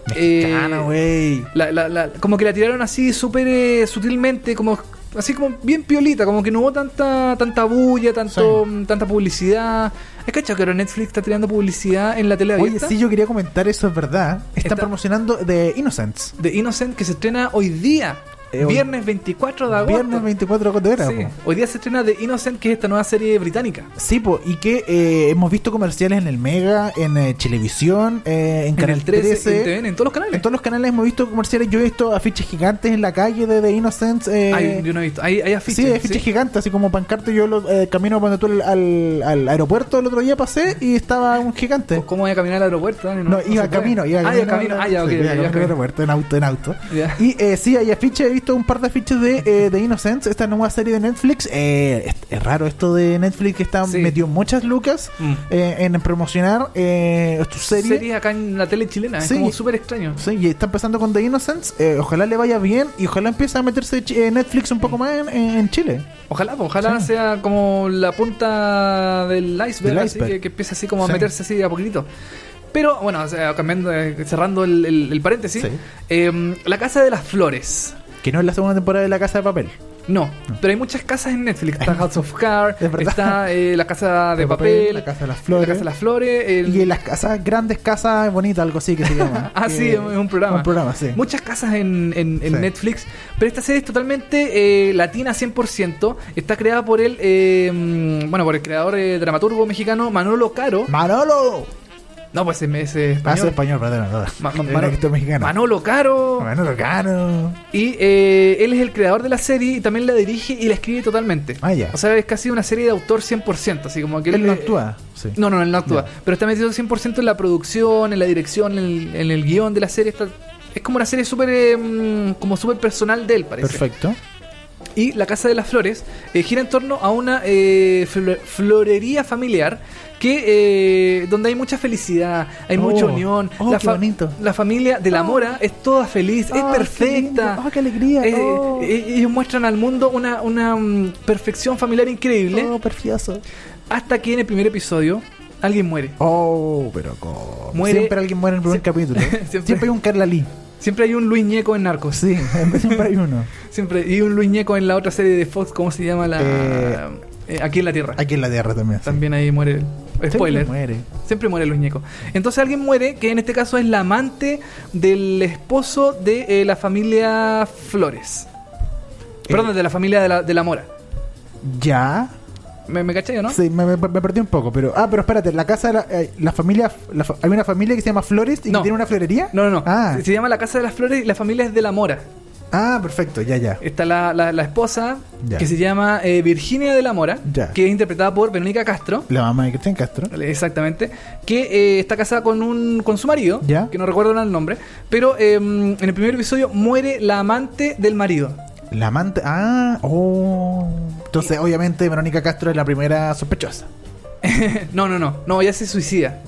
Mexicana, Eh, güey. La- como que la tiraron así súper eh, sutilmente, como así como bien piolita, como que no hubo tanta tanta bulla, tanto, tanta publicidad. ¿Has cachado que ahora Netflix está tirando publicidad en la tele Oye, abierta? sí, yo quería comentar eso, es verdad. Están Está- promocionando The Innocents. De Innocent que se estrena hoy día. Eh, Viernes 24 de agosto. Viernes 24 de agosto. Sí. Hoy día se estrena The Innocent, que es esta nueva serie británica. Sí, po, y que eh, hemos visto comerciales en el Mega, en eh, Televisión, eh, en, En Canal el 13, 13. en TVN, en todos los canales. En todos los canales hemos visto comerciales. Yo he visto afiches gigantes en la calle de The Innocents. Eh, Hay- yo no he visto. Hay, hay afiches. sí, hay afiches gigantes, así como pancarte. Yo lo, eh, camino cuando tú al, al, al aeropuerto el otro día pasé y estaba un gigante. ¿Cómo voy a caminar al aeropuerto? No, se iba camino, iba Ah, iba camino. Ah, ya, ok. Sí, ya, iba camino ya, al aeropuerto, en auto, en auto. Ya. Y sí, hay afiches, he visto un par de afiches de, eh, de Innocence, esta nueva serie de Netflix. Eh, es, es raro esto de Netflix que está Sí. metió muchas lucas Mm. eh, en promocionar eh, tu serie. Series acá en la tele chilena. Sí. Es como súper extraño. Sí, y está empezando con The Innocence. ojalá le vaya bien y ojalá empiece a meterse Netflix un poco más en, en Chile. Ojalá, pues, ojalá Sí. sea como la punta del iceberg, Del así iceberg. que, que empiece así como a meterse así a poquitito. Pero, bueno, o sea, cambiando, cerrando el, el- el paréntesis, Sí. eh, la Casa de las Flores. Que no es la segunda temporada de La Casa de Papel. No, pero hay muchas casas en Netflix. Está House of Cards, Es está eh, la Casa de, De papel, Papel, La Casa de las Flores. La Casa de las Flores. el- Y en las casas, grandes casas bonitas, algo así que se llama. Ah, Que- sí, es un programa. Un programa, sí. Muchas casas en, en- en Sí. Netflix, pero esta serie es totalmente eh, latina 100%. Está creada por el, eh, mm, bueno, por el creador eh, dramaturgo mexicano Manolo Caro. ¡Manolo! No, pues es, es Ah, español. soy español, perdón. perdón. Ma- ma- Era Mano- que estoy mexicano. Manolo Caro. Manolo Caro. Y eh, él es el creador de la serie y también la dirige y la escribe totalmente. Ah, ya. O sea, es casi una serie de autor 100%, así como que Él no actúa. Sí. No, no, él no actúa. Pero está metido 100% en la producción, en la dirección, en el, en el guion de la serie. Está- es como una serie súper eh, como súper personal de él, parece. Perfecto. Y La Casa de las Flores eh, gira en torno a una eh, flo- florería familiar que eh, donde hay mucha felicidad, hay Oh. mucha unión. Oh, la, qué bonito. la familia de la Mora es toda feliz, es perfecta. qué qué alegría. Eh, Oh. eh, ellos muestran al mundo una, una mm, perfección familiar increíble Oh, hasta que en el primer episodio alguien muere. Oh, pero ¿cómo? Muere- Siempre alguien muere en el primer capítulo. Siempre- Siempre, hay un Carla Lee. Siempre hay un Luis Ñeco en Narcos. Sí, siempre hay uno. Siempre. Y un Luis Ñeco en la otra serie de Fox, ¿cómo se llama? la Eh, eh, Aquí en la Tierra. Aquí en la Tierra también. sí. También ahí muere. Siempre Spoiler. muere. Siempre muere Luis Ñeco. Entonces alguien muere, que en este caso es la amante del esposo de eh, la familia Flores. Perdón, de la familia de la, de la Mora. Ya. ¿Me, me caché no? Sí, me, me- me perdí un poco, pero. Ah, pero espérate, la casa de la, eh, la familia. la hay una familia que se llama Flores y No. que tiene una florería. No, no, no. Ah, Se, se llama La Casa de las Flores y la familia es de la Mora. ah perfecto, ya, ya. Está la, la- la esposa, Ya. que se llama eh, Virginia de la Mora, Ya. que es interpretada por Verónica Castro. La mamá de Cristian Castro. Exactamente. Que eh, está casada con un con su marido, Ya. que no recuerdo el nombre. Pero eh, en el primer episodio muere la amante del marido. La amante. Ah, oh. Entonces, obviamente, Verónica Castro es la primera sospechosa. no, no, no. No, ella se suicida.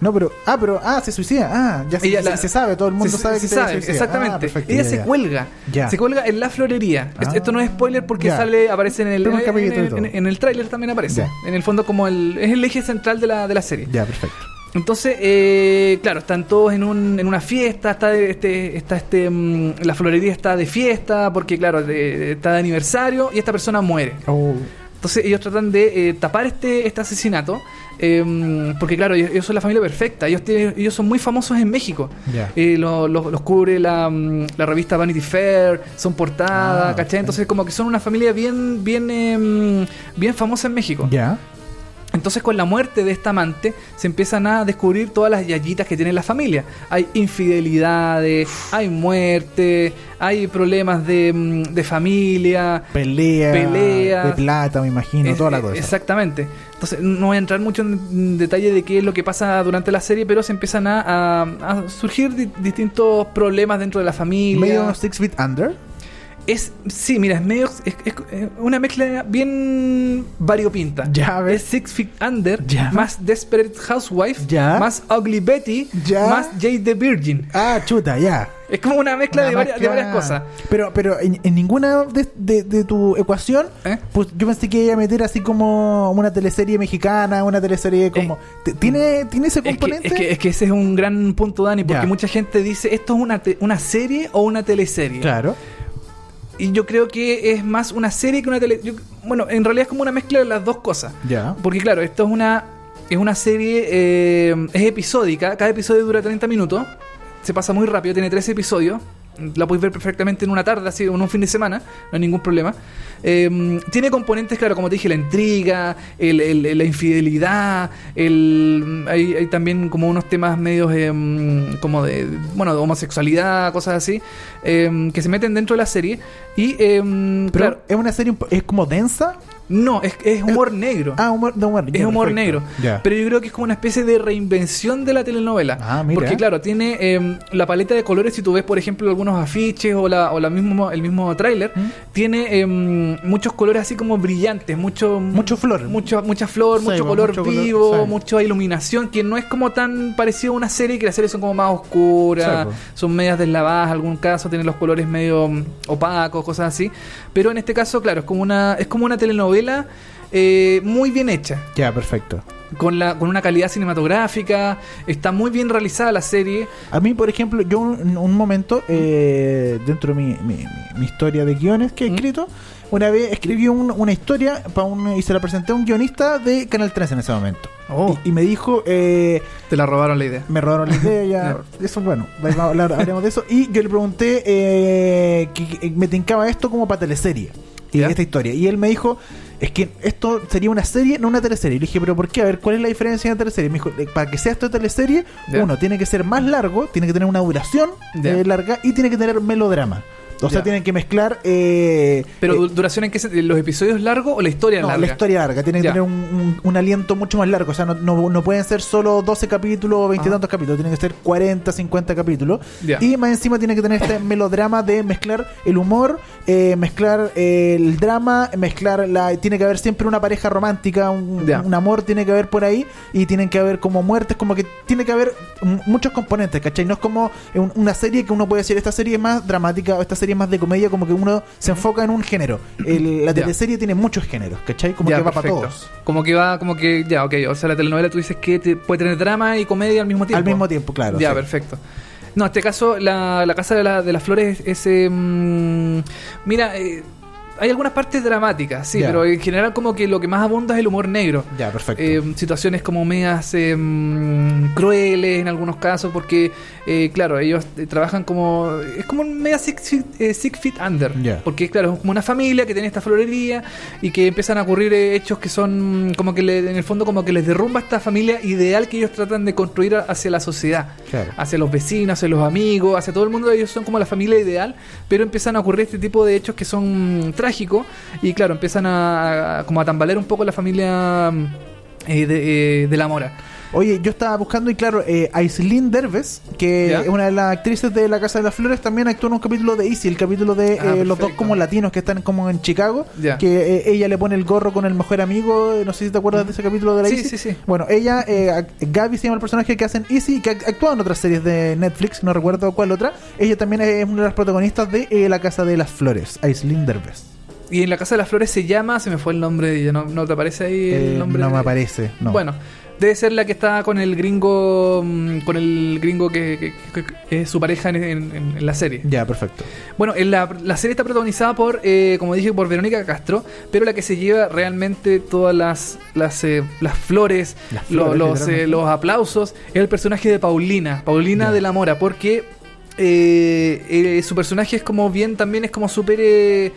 No, pero. Ah, pero. Ah, se suicida. Ah, ya se, se- la- se sabe, todo el mundo se, sabe se que se sabe, suicida. exactamente. Ah, perfecto, ella ya, se ya. cuelga. Ya. Se cuelga en la florería. Ah. Esto no es spoiler porque sale, aparece en el, en, en- todo. en- en el tráiler también aparece. En el fondo como el es el eje central de la, de la serie. Ya, perfecto. Entonces, eh, claro, están todos en, un, en una fiesta, está este, está este, mm, la florería está de fiesta, porque claro, de- está de aniversario y esta persona muere. Oh. Entonces ellos tratan de eh, tapar este, este asesinato, eh, porque claro, ellos, ellos son la familia perfecta, ellos, tienen- ellos son muy famosos en México. Ya. Eh, lo- lo- los cubre la, mm, la revista Vanity Fair, son portadas, Ah, ¿cachai? Entonces como que son una familia bien, bien, em, bien famosa en México. Ya. Entonces con la muerte de esta amante se empiezan a descubrir todas las yayitas que tiene la familia. Hay infidelidades, hay muerte, hay problemas de, mm, de familia. Pelea. Pelea. De plata, me imagino, Es- toda la eh, cosa. Exactamente. Entonces no voy a entrar mucho en detalle de qué es lo que pasa durante la serie, pero se empiezan a, a- a surgir di- distintos problemas dentro de la familia. Medio Six Feet Under. Es, sí, mira, es medio. Es, una mezcla bien variopinta. Ya, a ver. Es Six Feet Under, Ya. más Desperate Housewife, Ya. más Ugly Betty, Ya. más Jade the Virgin. Ah, chuta, ya. Es como una mezcla, Una de, varias, de varias cosas. Pero, pero en, en ninguna de, de- de tu ecuación, ¿Eh? pues yo pensé que iba a meter así como una teleserie mexicana, una teleserie como. ¿T- ¿Tiene, ¿tiene ese Es que, componente? es, que, es que ese es un gran punto, Dani, porque Ya. mucha gente dice, ¿esto es una, te- una serie o una teleserie? Claro. Y yo creo que es más una serie que una tele... yo- bueno, en realidad es como una mezcla de las dos cosas. Ya. Porque claro, esto es una es una serie eh, es episódica, cada episodio dura 30 minutos, se pasa muy rápido, tiene 13 episodios. La puedes ver perfectamente en una tarde, así, en un fin de semana, no hay ningún problema. Eh, tiene componentes, claro, como te dije, la intriga, el- el- la infidelidad, el, hay, hay también como unos temas medios eh, como de, bueno, de homosexualidad, cosas así, eh, que se meten dentro de la serie. Y, Pero claro, es una serie es como densa. No, es, es humor negro. Ah, humor, de humor. Es humor perfecto. negro. Pero yo creo que es como una especie de reinvención de la telenovela. Ah, mira. Porque claro, tiene eh, la paleta de colores, si tú ves, por ejemplo, algunos afiches o, la, o la mismo, el mismo tráiler, ¿Mm? tiene eh, muchos colores así como brillantes, mucho... Mucho flor. Mucho, mucha flor, Sí, mucho pues, color mucho color, vivo, sí. mucha iluminación, que no es como tan parecido a una serie, que las series son como más oscuras, Sí, pues. son medias deslavadas, algún caso, tienen los colores medio mm, opacos, cosas así. Pero en este caso, claro, es como una, es como una telenovela eh, muy bien hecha Ya, perfecto. con, la, con una calidad cinematográfica, está muy bien realizada la serie. A mí, por ejemplo, yo un, un momento, eh, dentro de mi, mi- historia de guiones que he ¿Mm? escrito, una vez escribí un- una historia pa un, y se la presenté a un guionista de Canal 13 en ese momento. Oh. Y, y me dijo, eh, Te la robaron la idea. me robaron la idea, ya, eso bueno, vamos a hablar, hablemos de eso. Y yo le pregunté eh, que, que me tincaba esto como para teleserie, y ¿Ya? esta historia. Y él me dijo, es que esto sería una serie, no una teleserie. Y le dije, pero ¿por qué? A ver, ¿cuál es la diferencia en una teleserie? Me dijo, para que sea esto teleserie, ¿Ya? uno, tiene que ser más largo, tiene que tener una duración ¿Ya? eh, larga y tiene que tener melodrama. O sea, tienen que mezclar... eh, Pero eh, du- duración en qué ¿Los episodios largos o la historia no, larga? la historia larga, tiene que Ya. tener un, un- un aliento mucho más largo. O sea, no, no, no pueden ser solo 12 capítulos o 20 y tantos capítulos, tienen que ser 40, 50 capítulos. Ya. Y más encima tiene que tener este melodrama de mezclar el humor, eh, mezclar el drama, mezclar la. Tiene que haber siempre una pareja romántica, un, un amor tiene que haber por ahí, y tienen que haber como muertes, como que tiene que haber muchos componentes, ¿cachai? No es como un- una serie que uno puede decir, esta serie es más dramática o esta serie más de comedia, como que uno se enfoca en un género. El- la teleserie tiene muchos géneros, ¿cachai? Como que va para perfecto. todos. Como que va, como que, ya, ok. O sea, la telenovela tú dices que te- puede tener drama y comedia al mismo tiempo. Al mismo tiempo, claro. Ya, sí. perfecto. No, en este caso, la, la Casa de, la- de las Flores es. eh, mira, eh, hay algunas partes dramáticas, sí, Ya. pero en general, como que lo que más abunda es el humor negro. Ya, perfecto. Eh, situaciones como medias eh, crueles en algunos casos, porque, eh, claro, ellos eh, trabajan como. Es como un media six, feet- eh, six feet under. Ya. Porque, claro, es como una familia que tiene esta florería y que empiezan a ocurrir hechos que son como que le- en el fondo, como que les derrumba esta familia ideal que ellos tratan de construir hacia la sociedad Claro. hacia los vecinos, hacia los amigos, hacia todo el mundo. Ellos son como la familia ideal, pero empiezan a ocurrir este tipo de hechos que son mm, y claro, empiezan a, a- como a tambalear un poco la familia mm, eh, de, eh, de la Mora. Oye, yo estaba buscando y claro, eh, Aislinn Derbez, que es una de las actrices de La Casa de las Flores, también actuó en un capítulo de Easy, el capítulo de Ah, eh, los dos como latinos que están como en Chicago, que eh, ella le pone el gorro con el mejor amigo, eh, no sé si te acuerdas de ese capítulo de la Sí, Easy. sí, sí. Bueno, ella, eh, Gaby se llama el personaje que hacen Easy, que ha actuado en otras series de Netflix, no recuerdo cuál otra. Ella también es una de las protagonistas de La Casa de las Flores, Aislinn Derbez. Y en la Casa de las Flores se llama, se me fue el nombre de ella, ¿no, no te aparece ahí el Eh, nombre? no de- me aparece, no. Bueno, debe ser la que está con el gringo, mm, con el gringo que, que- que- que es su pareja en, en- en la serie. Ya, perfecto. Bueno, en la, la serie está protagonizada por, eh, como dije, por Verónica Castro, pero la que se lleva realmente todas las las, eh, las flores, Las lo- flores, los, eh, los aplausos, es el personaje de Paulina, Paulina Ya. de la Mora, porque eh, eh, su personaje es como bien, también es como súper... eh,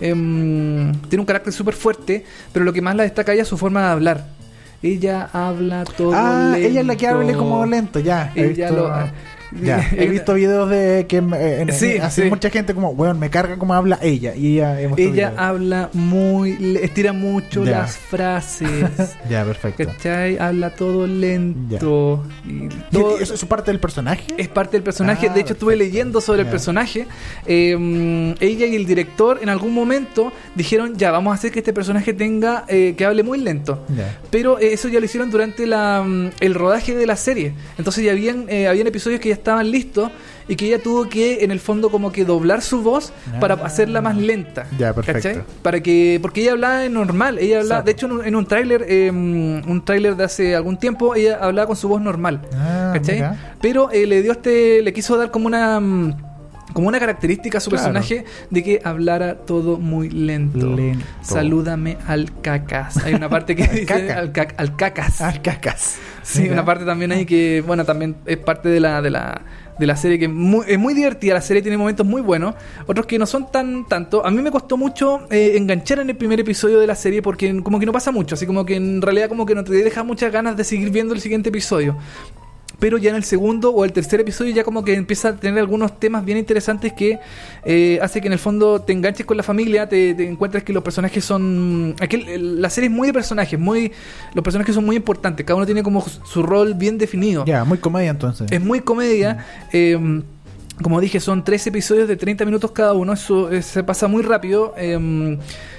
em, tiene un carácter súper fuerte, pero lo que más la destaca ella es su forma de hablar. Ella habla todo Ah, lento. ella es la que hable como lento, ya. Ella lo- Ya, he visto videos de que eh, en- Sí, hace sí. mucha gente como, weón, me carga como habla ella. Y ella, hemos Ella habla muy, estira mucho Ya. las frases. Ya, perfecto. ¿Cachai? Habla todo lento. Y ¿Y todo- ¿Eso es parte del personaje? es parte del personaje. Ah, de hecho, estuve leyendo sobre el personaje. Eh, ella y el director en algún momento dijeron, ya, vamos a hacer que este personaje tenga, eh, que hable muy lento. Ya. Pero eh, eso ya lo hicieron durante la, mm, el rodaje de la serie. Entonces ya habían, eh, habían episodios que ya estaban listos y que ella tuvo que, en el fondo, como que doblar su voz para Ah. hacerla más lenta. Ya, perfecto. ¿Cachai? Para que, porque ella hablaba normal. Ella hablaba, Exacto. de hecho, en un, en un tráiler, eh, un tráiler de hace algún tiempo, ella hablaba con su voz normal. Ah, ¿Cachai? mira. Pero eh, le dio este, le quiso dar como una... como una característica a su Claro. personaje de que hablara todo muy lento. Lento. Salúdame al cacas. Hay una parte que dice caca. al, ca- al cacas. Ah, cacas. Sí, Mira. una parte también ahí que, bueno, también es parte de la, de la, de la serie que es muy, es muy divertida. La serie tiene momentos muy buenos, otros que no son tan tanto. A mí me costó mucho eh, enganchar en el primer episodio de la serie porque como que no pasa mucho, así como que en realidad como que no te deja muchas ganas de seguir viendo el siguiente episodio. Pero ya en el segundo o el tercer episodio ya como que empieza a tener algunos temas bien interesantes que eh, hace que en el fondo te enganches con la familia, te, te encuentres que los personajes son... Aquel, el- la serie es muy de personajes, muy los personajes son muy importantes, cada uno tiene como su rol bien definido. Ya, muy comedia entonces. Es muy comedia. eh, como dije, son tres episodios de 30 minutos cada uno, eso eh, se pasa muy rápido. eh,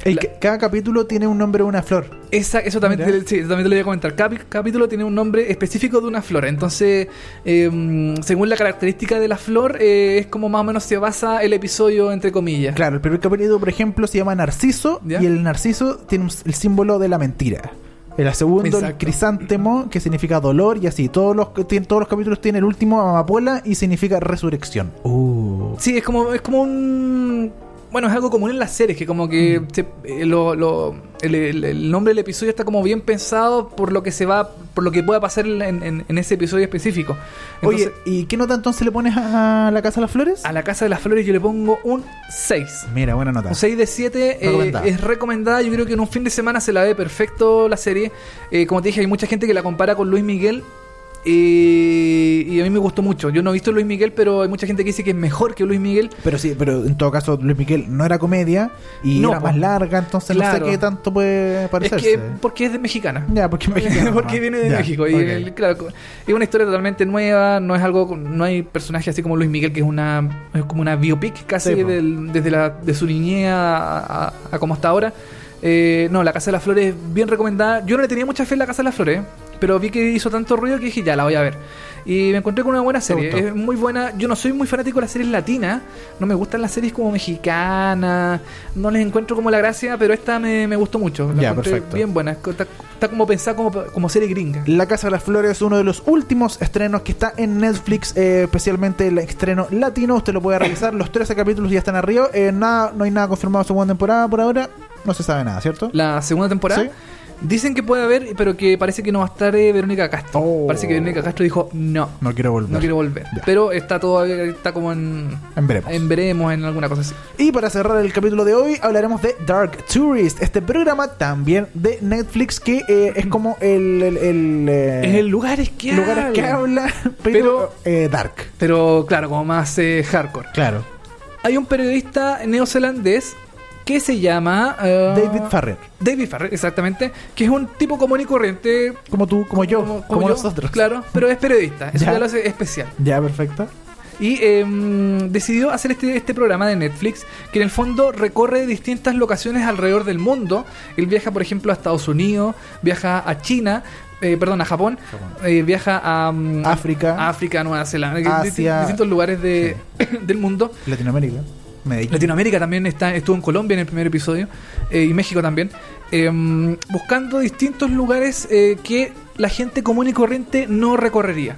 El la- que- cada capítulo tiene un nombre de una flor. esa- eso también te, sí, también te lo voy a comentar. Cada capítulo tiene un nombre específico de una flor. Entonces, eh, según la característica de la flor, eh, es como más o menos se basa el episodio, entre comillas. Claro, el primer capítulo, por ejemplo, se llama Narciso ¿Ya? y el narciso tiene un- el símbolo de la mentira. El segundo, el Exacto. crisántemo, que significa dolor y así. Todos los, todos los capítulos tienen el último amapola y significa resurrección. Uh. Sí, es como, es como un. Bueno, es algo común en las series, que como que Mm. se- eh, lo- lo- el, el- el nombre del episodio está como bien pensado por lo que se va, por lo que pueda pasar en, en- en ese episodio específico. Entonces, Oye, ¿y qué nota entonces le pones a, a la Casa de las Flores? a la Casa de las Flores yo le pongo un 6. Mira, buena nota. Un 6 de 7 eh, es recomendada. Yo creo que en un fin de semana se la ve perfecto la serie. Eh, como te dije, hay mucha gente que la compara con Luis Miguel. Eh, y a mí me gustó mucho. Yo no he visto Luis Miguel, pero hay mucha gente que dice que es mejor que Luis Miguel. Pero sí, pero en todo caso, Luis Miguel no era comedia y No, era más larga, entonces no Claro. sé qué tanto puede Es parecerse. que porque es de mexicana. Ya, porque es mexicano, porque ¿no? viene de Ya, México. Y claro, es una historia totalmente nueva. No es algo. No hay personaje así como Luis Miguel, que es una. Es como una biopic casi Sí, del- desde la, de su niñez a, a- a como está ahora. Eh, no, La Casa de las Flores, bien recomendada. Yo no le tenía mucha fe en La Casa de las Flores, pero vi que hizo tanto ruido que dije, ya la voy a ver. Y me encontré con una buena serie. Es muy buena. Yo no soy muy fanático de las series latinas. No me gustan las series como mexicanas. No les encuentro como la gracia, pero esta me, me gustó mucho. La Ya, encontré perfecto. Bien buena. Está, está como pensada como, como serie gringa. La Casa de las Flores es uno de los últimos estrenos que está en Netflix, eh, especialmente el estreno latino. Usted lo puede revisar, los 13 capítulos ya están arriba. Eh, nada, no hay nada confirmado segunda temporada por ahora. No se sabe nada, ¿cierto? La segunda temporada. Sí. Dicen que puede haber, pero que parece que no va a estar eh, Verónica Castro. Oh. Parece que Verónica Castro dijo no. No quiero volver. No quiero volver. Ya. Pero está todavía está como en. En veremos. En veremos, en alguna cosa así. Y para cerrar el capítulo de hoy hablaremos de Dark Tourist, este programa también de Netflix que eh, es como el, el, el, eh, Es el lugares que lugares que habla, pero, eh, dark. Pero claro, como más eh, hardcore. Claro. Hay un periodista neozelandés que se llama. eh, David Farrer. David Farrer, exactamente. Que es un tipo común y corriente. Como tú, como yo, como, yo, nosotros. Claro, pero es periodista. Eso Ya. ya lo hace especial. Ya, perfecto. Y em, decidió hacer este, este programa de Netflix que en el fondo recorre distintas locaciones alrededor del mundo. Él viaja, por ejemplo, a Estados Unidos, viaja a China, eh, perdón, a Japón, eh, viaja a mm, África. Nueva Zelanda, Asia. distintos lugares de, del mundo. Latinoamérica. Medellín. Latinoamérica también está, estuvo en Colombia en el primer episodio eh, y México también, em, buscando distintos lugares eh, que la gente común y corriente no recorrería.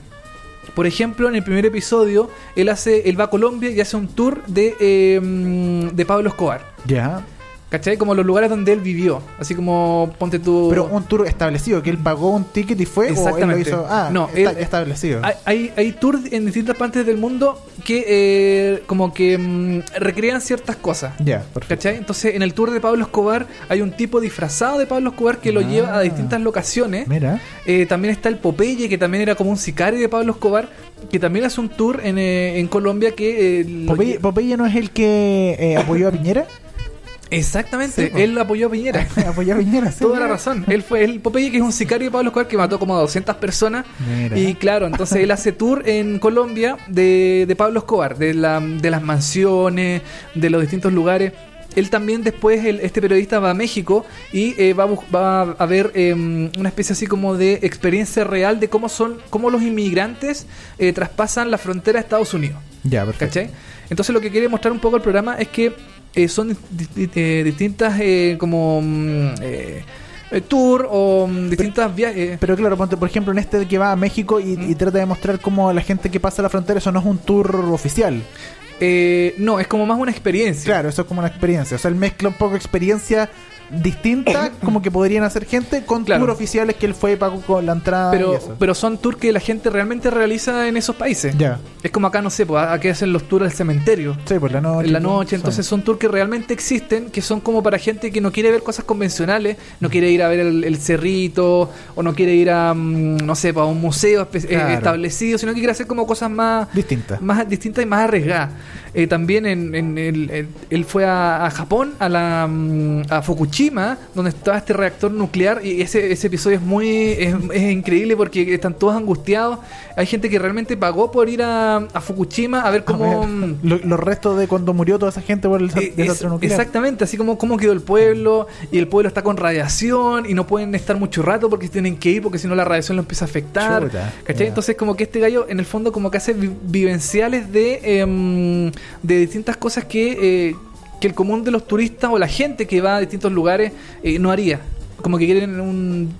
Por ejemplo, en el primer episodio, él hace, él va a Colombia y hace un tour de, em, de Pablo Escobar. Ya. ¿Cachai? Como los lugares donde él vivió. Así como ponte tú. Pero un tour establecido, que él pagó un ticket y fue, o él lo Exactamente. hizo. Ah, No, está- él- establecido. Hay, hay, hay tours en distintas partes del mundo que eh, como que mm, recrean ciertas cosas. ya, perfecto. ¿Cachai? Entonces, en el tour de Pablo Escobar hay un tipo disfrazado de Pablo Escobar que lo Ah. lleva a distintas locaciones. Mira. Eh, también está el Popeye, que también era como un sicario de Pablo Escobar, que también hace un tour en, eh, en Colombia que... eh, Popeye, Popeye no es el que eh, apoyó a Piñera. Exactamente, Sí, él apoyó a Piñera. apoyó a Piñera, sí. Toda la razón. Él fue el Popeye, que es un sicario de Pablo Escobar que mató como a 200 personas. Mira. Y claro, entonces él hace tour en Colombia de, de Pablo Escobar, de, la, de las mansiones, de los distintos lugares. Él también después, el- este periodista va a México y eh, va, a va a ver eh, una especie así como de experiencia real de cómo son, cómo los inmigrantes eh, traspasan la frontera a Estados Unidos. Ya, perfecto. ¿Cachai? Entonces lo que quiere mostrar un poco el programa es que eh, son di- di- eh, distintas eh, como mm, eh, tour o mm, distintas viajes. Pero claro, por ejemplo, en este que va a México y, y trata de mostrar cómo la gente que pasa la frontera, eso no es un tour oficial. Eh, no, es como más una experiencia. Claro, eso es como una experiencia. O sea, él mezcla un poco experiencia distinta, como que podrían hacer gente, con Claro. tours oficiales que él fue pagó con la entrada. y Pero, eso. pero son tours que la gente realmente realiza en esos países. Ya. Es como acá, no sé, pues aquí hacen los tours del cementerio. Sí, por la noche. en la noche, entonces son tours que realmente existen, que son como para gente que no quiere ver cosas convencionales, no quiere ir a ver el, el cerrito, o no quiere ir a, mm, no sé, para un museo eh, Claro. establecido, sino que quiere hacer como cosas más, Distinta. más distintas y más arriesgadas. Eh, también en, en el- el- él fue a, a Japón, a la mm, a Fukushima, donde estaba este reactor nuclear, y ese, ese episodio es muy es, es increíble porque están todos angustiados. Hay gente que realmente pagó por ir a, a Fukushima a ver A cómo... ver, mm, lo- los restos de cuando murió toda esa gente por el eh, es- nuclear. exactamente, así como cómo quedó el pueblo y el pueblo está con radiación y no pueden estar mucho rato porque tienen que ir porque si no la radiación lo empieza a afectar. Chuta, ¿cachai? Entonces como que este gallo en el fondo como que hace vi- vivenciales de, em, de distintas cosas que, eh, que el común de los turistas o la gente que va a distintos lugares eh, no haría. Como que quieren un...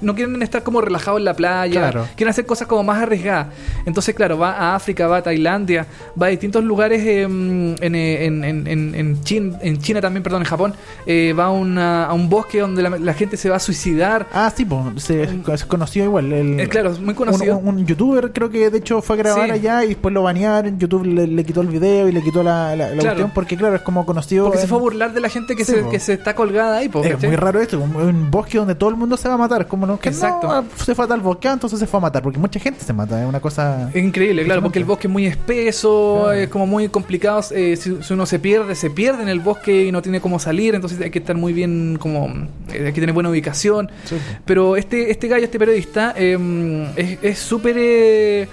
No quieren estar como relajados en la playa, Claro. quieren hacer cosas como más arriesgadas. Entonces, claro, va a África, va a Tailandia, va a distintos lugares en, eh, en, en, en, en Chin- en China también, perdón, en Japón. eh, va a, una- a un bosque donde la, la gente se va a suicidar. Ah, sí, pues, se, se conoció igual. El, Eh, claro, es muy conocido. Un, un youtuber creo que de hecho fue a grabar Sí. allá y después lo banearon. YouTube le, le quitó el video y le quitó la, la, la Claro. cuestión porque, claro, es como conocido. Porque se fue a burlar de la gente que, Sí, se, po. que se está colgada ahí, po, Es muy raro esto, un, un bosque donde todo el mundo se va a matar. Como no, que Exacto. no, ah, se fue a tal bosque, ah, entonces se fue a matar. Porque mucha gente se mata, es una cosa. Es increíble, claro, porque el bosque es muy espeso, Claro. es como muy complicado. eh, si, si uno se pierde, se pierde en el bosque y no tiene cómo salir, entonces hay que estar muy bien, como eh, hay que tener buena ubicación. Sí. Pero este, este gallo, este periodista, eh, es- es súper. eh,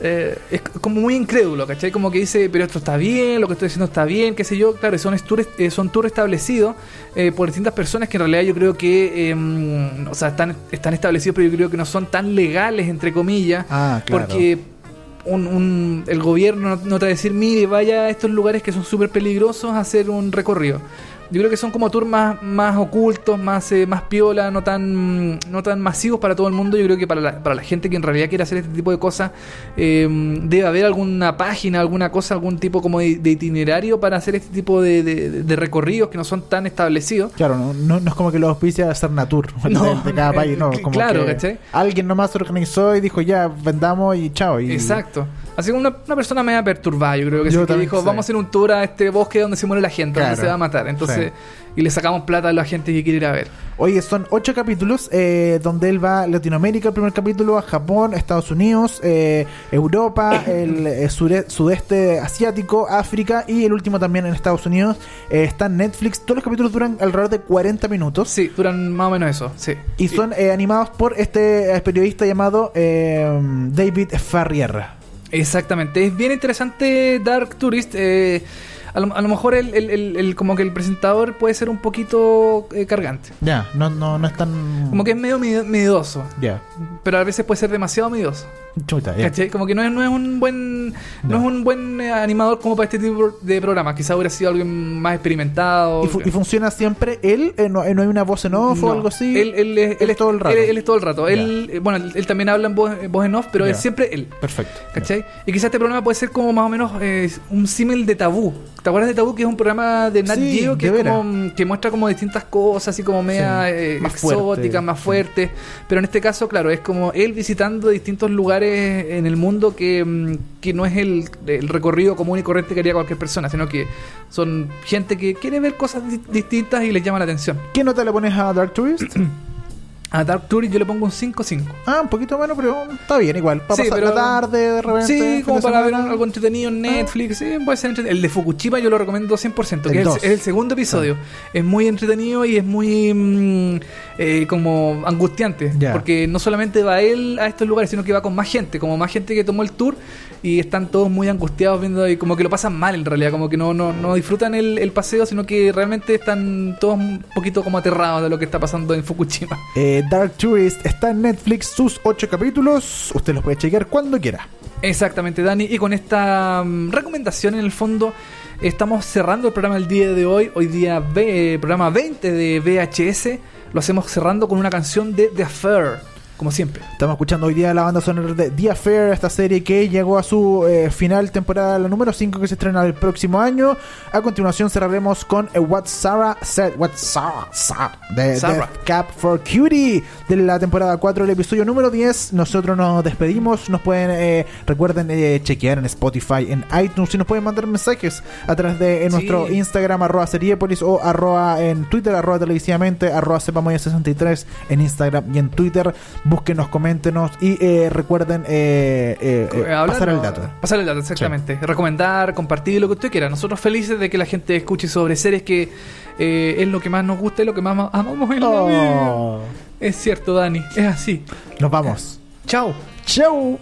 eh, es como muy incrédulo, ¿cachai? Como que dice, pero esto está bien, lo que estoy diciendo está bien, qué sé yo. Claro, son tours, eh, son tours establecidos eh, por distintas personas que en realidad yo creo que, eh, o sea, están, están establecidos, pero yo creo que no son tan legales, entre comillas. Ah, claro. Porque un, un- el gobierno no, no te va a decir, mire, vaya a estos lugares que son súper peligrosos a hacer un recorrido. Yo creo que son como tours más, más ocultos, más, eh, más piola, no tan, no tan masivos para todo el mundo. Yo creo que para la, para la gente que en realidad quiere hacer este tipo de cosas, eh, debe haber alguna página, alguna cosa, algún tipo como de, de itinerario para hacer este tipo de, de- de recorridos que no son tan establecidos. Claro, no, no, no es como que lo auspicia a hacer Natur No, de, cada país, no. Como claro, que ¿cachai? Alguien nomás se organizó y dijo ya, vendamos y chao. Y, Exacto. Así como una, una persona media perturbada, yo creo que, Yo sí, que dijo, sé. vamos a hacer un tour a este bosque donde se muere la gente, Claro. donde se va a matar. Entonces, y le sacamos plata a la gente que quiere ir a ver. Oye, son ocho capítulos eh, donde él va a Latinoamérica, el primer capítulo, a Japón, Estados Unidos, eh, Europa, el eh, sudeste asiático, África y el último también en Estados Unidos. Eh, está en Netflix. Todos los capítulos duran alrededor de 40 minutos. Sí, duran más o menos eso, sí. Y son eh, animados por este periodista llamado David Farrier. Exactamente. Es bien interesante Dark Tourist. eh, a, lo, a lo mejor el, el- el- el- como que el presentador puede ser un poquito eh, cargante. Ya, no, no, no es tan. Como que es medio miedo- miedoso. Ya. Pero a veces puede ser demasiado miedoso. Chuta, ya. ¿Cachai? Como que no es, no es un buen no No. es un buen eh, animador como para este tipo de programa. Quizá hubiera sido alguien más experimentado. ¿Y, fu- y funciona siempre él? Eh, no, eh, no hay una voz en off o algo así? Él, él es, él es todo el rato. Él, él es todo el rato. Ya. Él, eh, bueno, él, también habla en voz, en voz en off, pero Ya. es siempre él. Perfecto. ¿Cachai? Y quizás este programa puede ser como más o menos eh, un símil de Tabú. ¿Te acuerdas de Tabú? Que es un programa de Nat Sí, Geo que, es como, que muestra como distintas cosas, así como media Sí, más exóticas, fuerte. más fuertes. Pero en este caso, claro, es como él visitando distintos lugares en el mundo que, mm, que no es el, el recorrido común y corriente que haría cualquier persona, sino que son gente que quiere ver cosas di- distintas y les llama la atención. ¿Qué nota le pones a Dark Tourist? A Dark Tourist yo le pongo un 5-5. ah, un poquito menos, pero está bien igual. Para Sí, pasar pero- la tarde, de repente. Sí, como para ver algo entretenido en Netflix, sí, puede ser entretenido. El de Fukushima yo lo recomiendo 100%, que El es, el, es el segundo episodio. Es muy entretenido y es muy mm, eh, como angustiante, porque no solamente va él a estos lugares, sino que va con más gente, como más gente que tomó el tour y están todos muy angustiados viendo y como que lo pasan mal en realidad, como que no, no, no disfrutan el, el paseo, sino que realmente están todos un poquito como aterrados de lo que está pasando en Fukushima. Eh, Dark Tourist está en Netflix, sus ocho capítulos. Usted los puede chequear cuando quiera. Exactamente, Dani. Y con esta mm, recomendación, en el fondo, estamos cerrando el programa el día de hoy. Hoy día, eh, programa 20 de VHS. Lo hacemos cerrando con una canción de The Affair. Como siempre. Estamos escuchando hoy día la banda sonora de The Affair, esta serie que llegó a su eh, final temporada, la número 5 que se estrena el próximo año. A continuación cerraremos con eh, What Sarah Said, What Sarah de Sarah. Death Cap for Cutie, de la temporada 4, el episodio número 10. Nosotros nos despedimos, nos pueden, eh, recuerden eh, chequear en Spotify, en iTunes, y nos pueden mandar mensajes a través de en Sí. nuestro Instagram, arroba Seriepolis, o arroba en Twitter, arroba televisivamente, arroba sepamoya63 en Instagram y en Twitter. Búsquenos, coméntenos y eh, recuerden eh, eh, hablar, pasar el dato. Pasar el dato, exactamente. Recomendar, compartir lo que usted quiera. Nosotros felices de que la gente escuche sobre series que es lo que más nos gusta y lo que más ma- amamos en la vida. Oh. Es cierto, Dani. Es así. Nos vamos. Chao. Chau.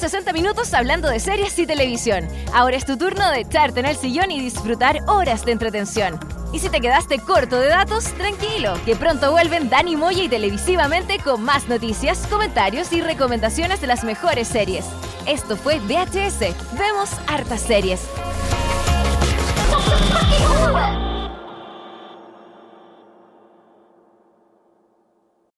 60 minutos hablando de series y televisión. Ahora es tu turno de echarte en el sillón y disfrutar horas de entretención. Y si te quedaste corto de datos, tranquilo, que pronto vuelven Dani Moya y televisivamente con más noticias, comentarios y recomendaciones de las mejores series. Esto fue VHS. Vemos hartas series.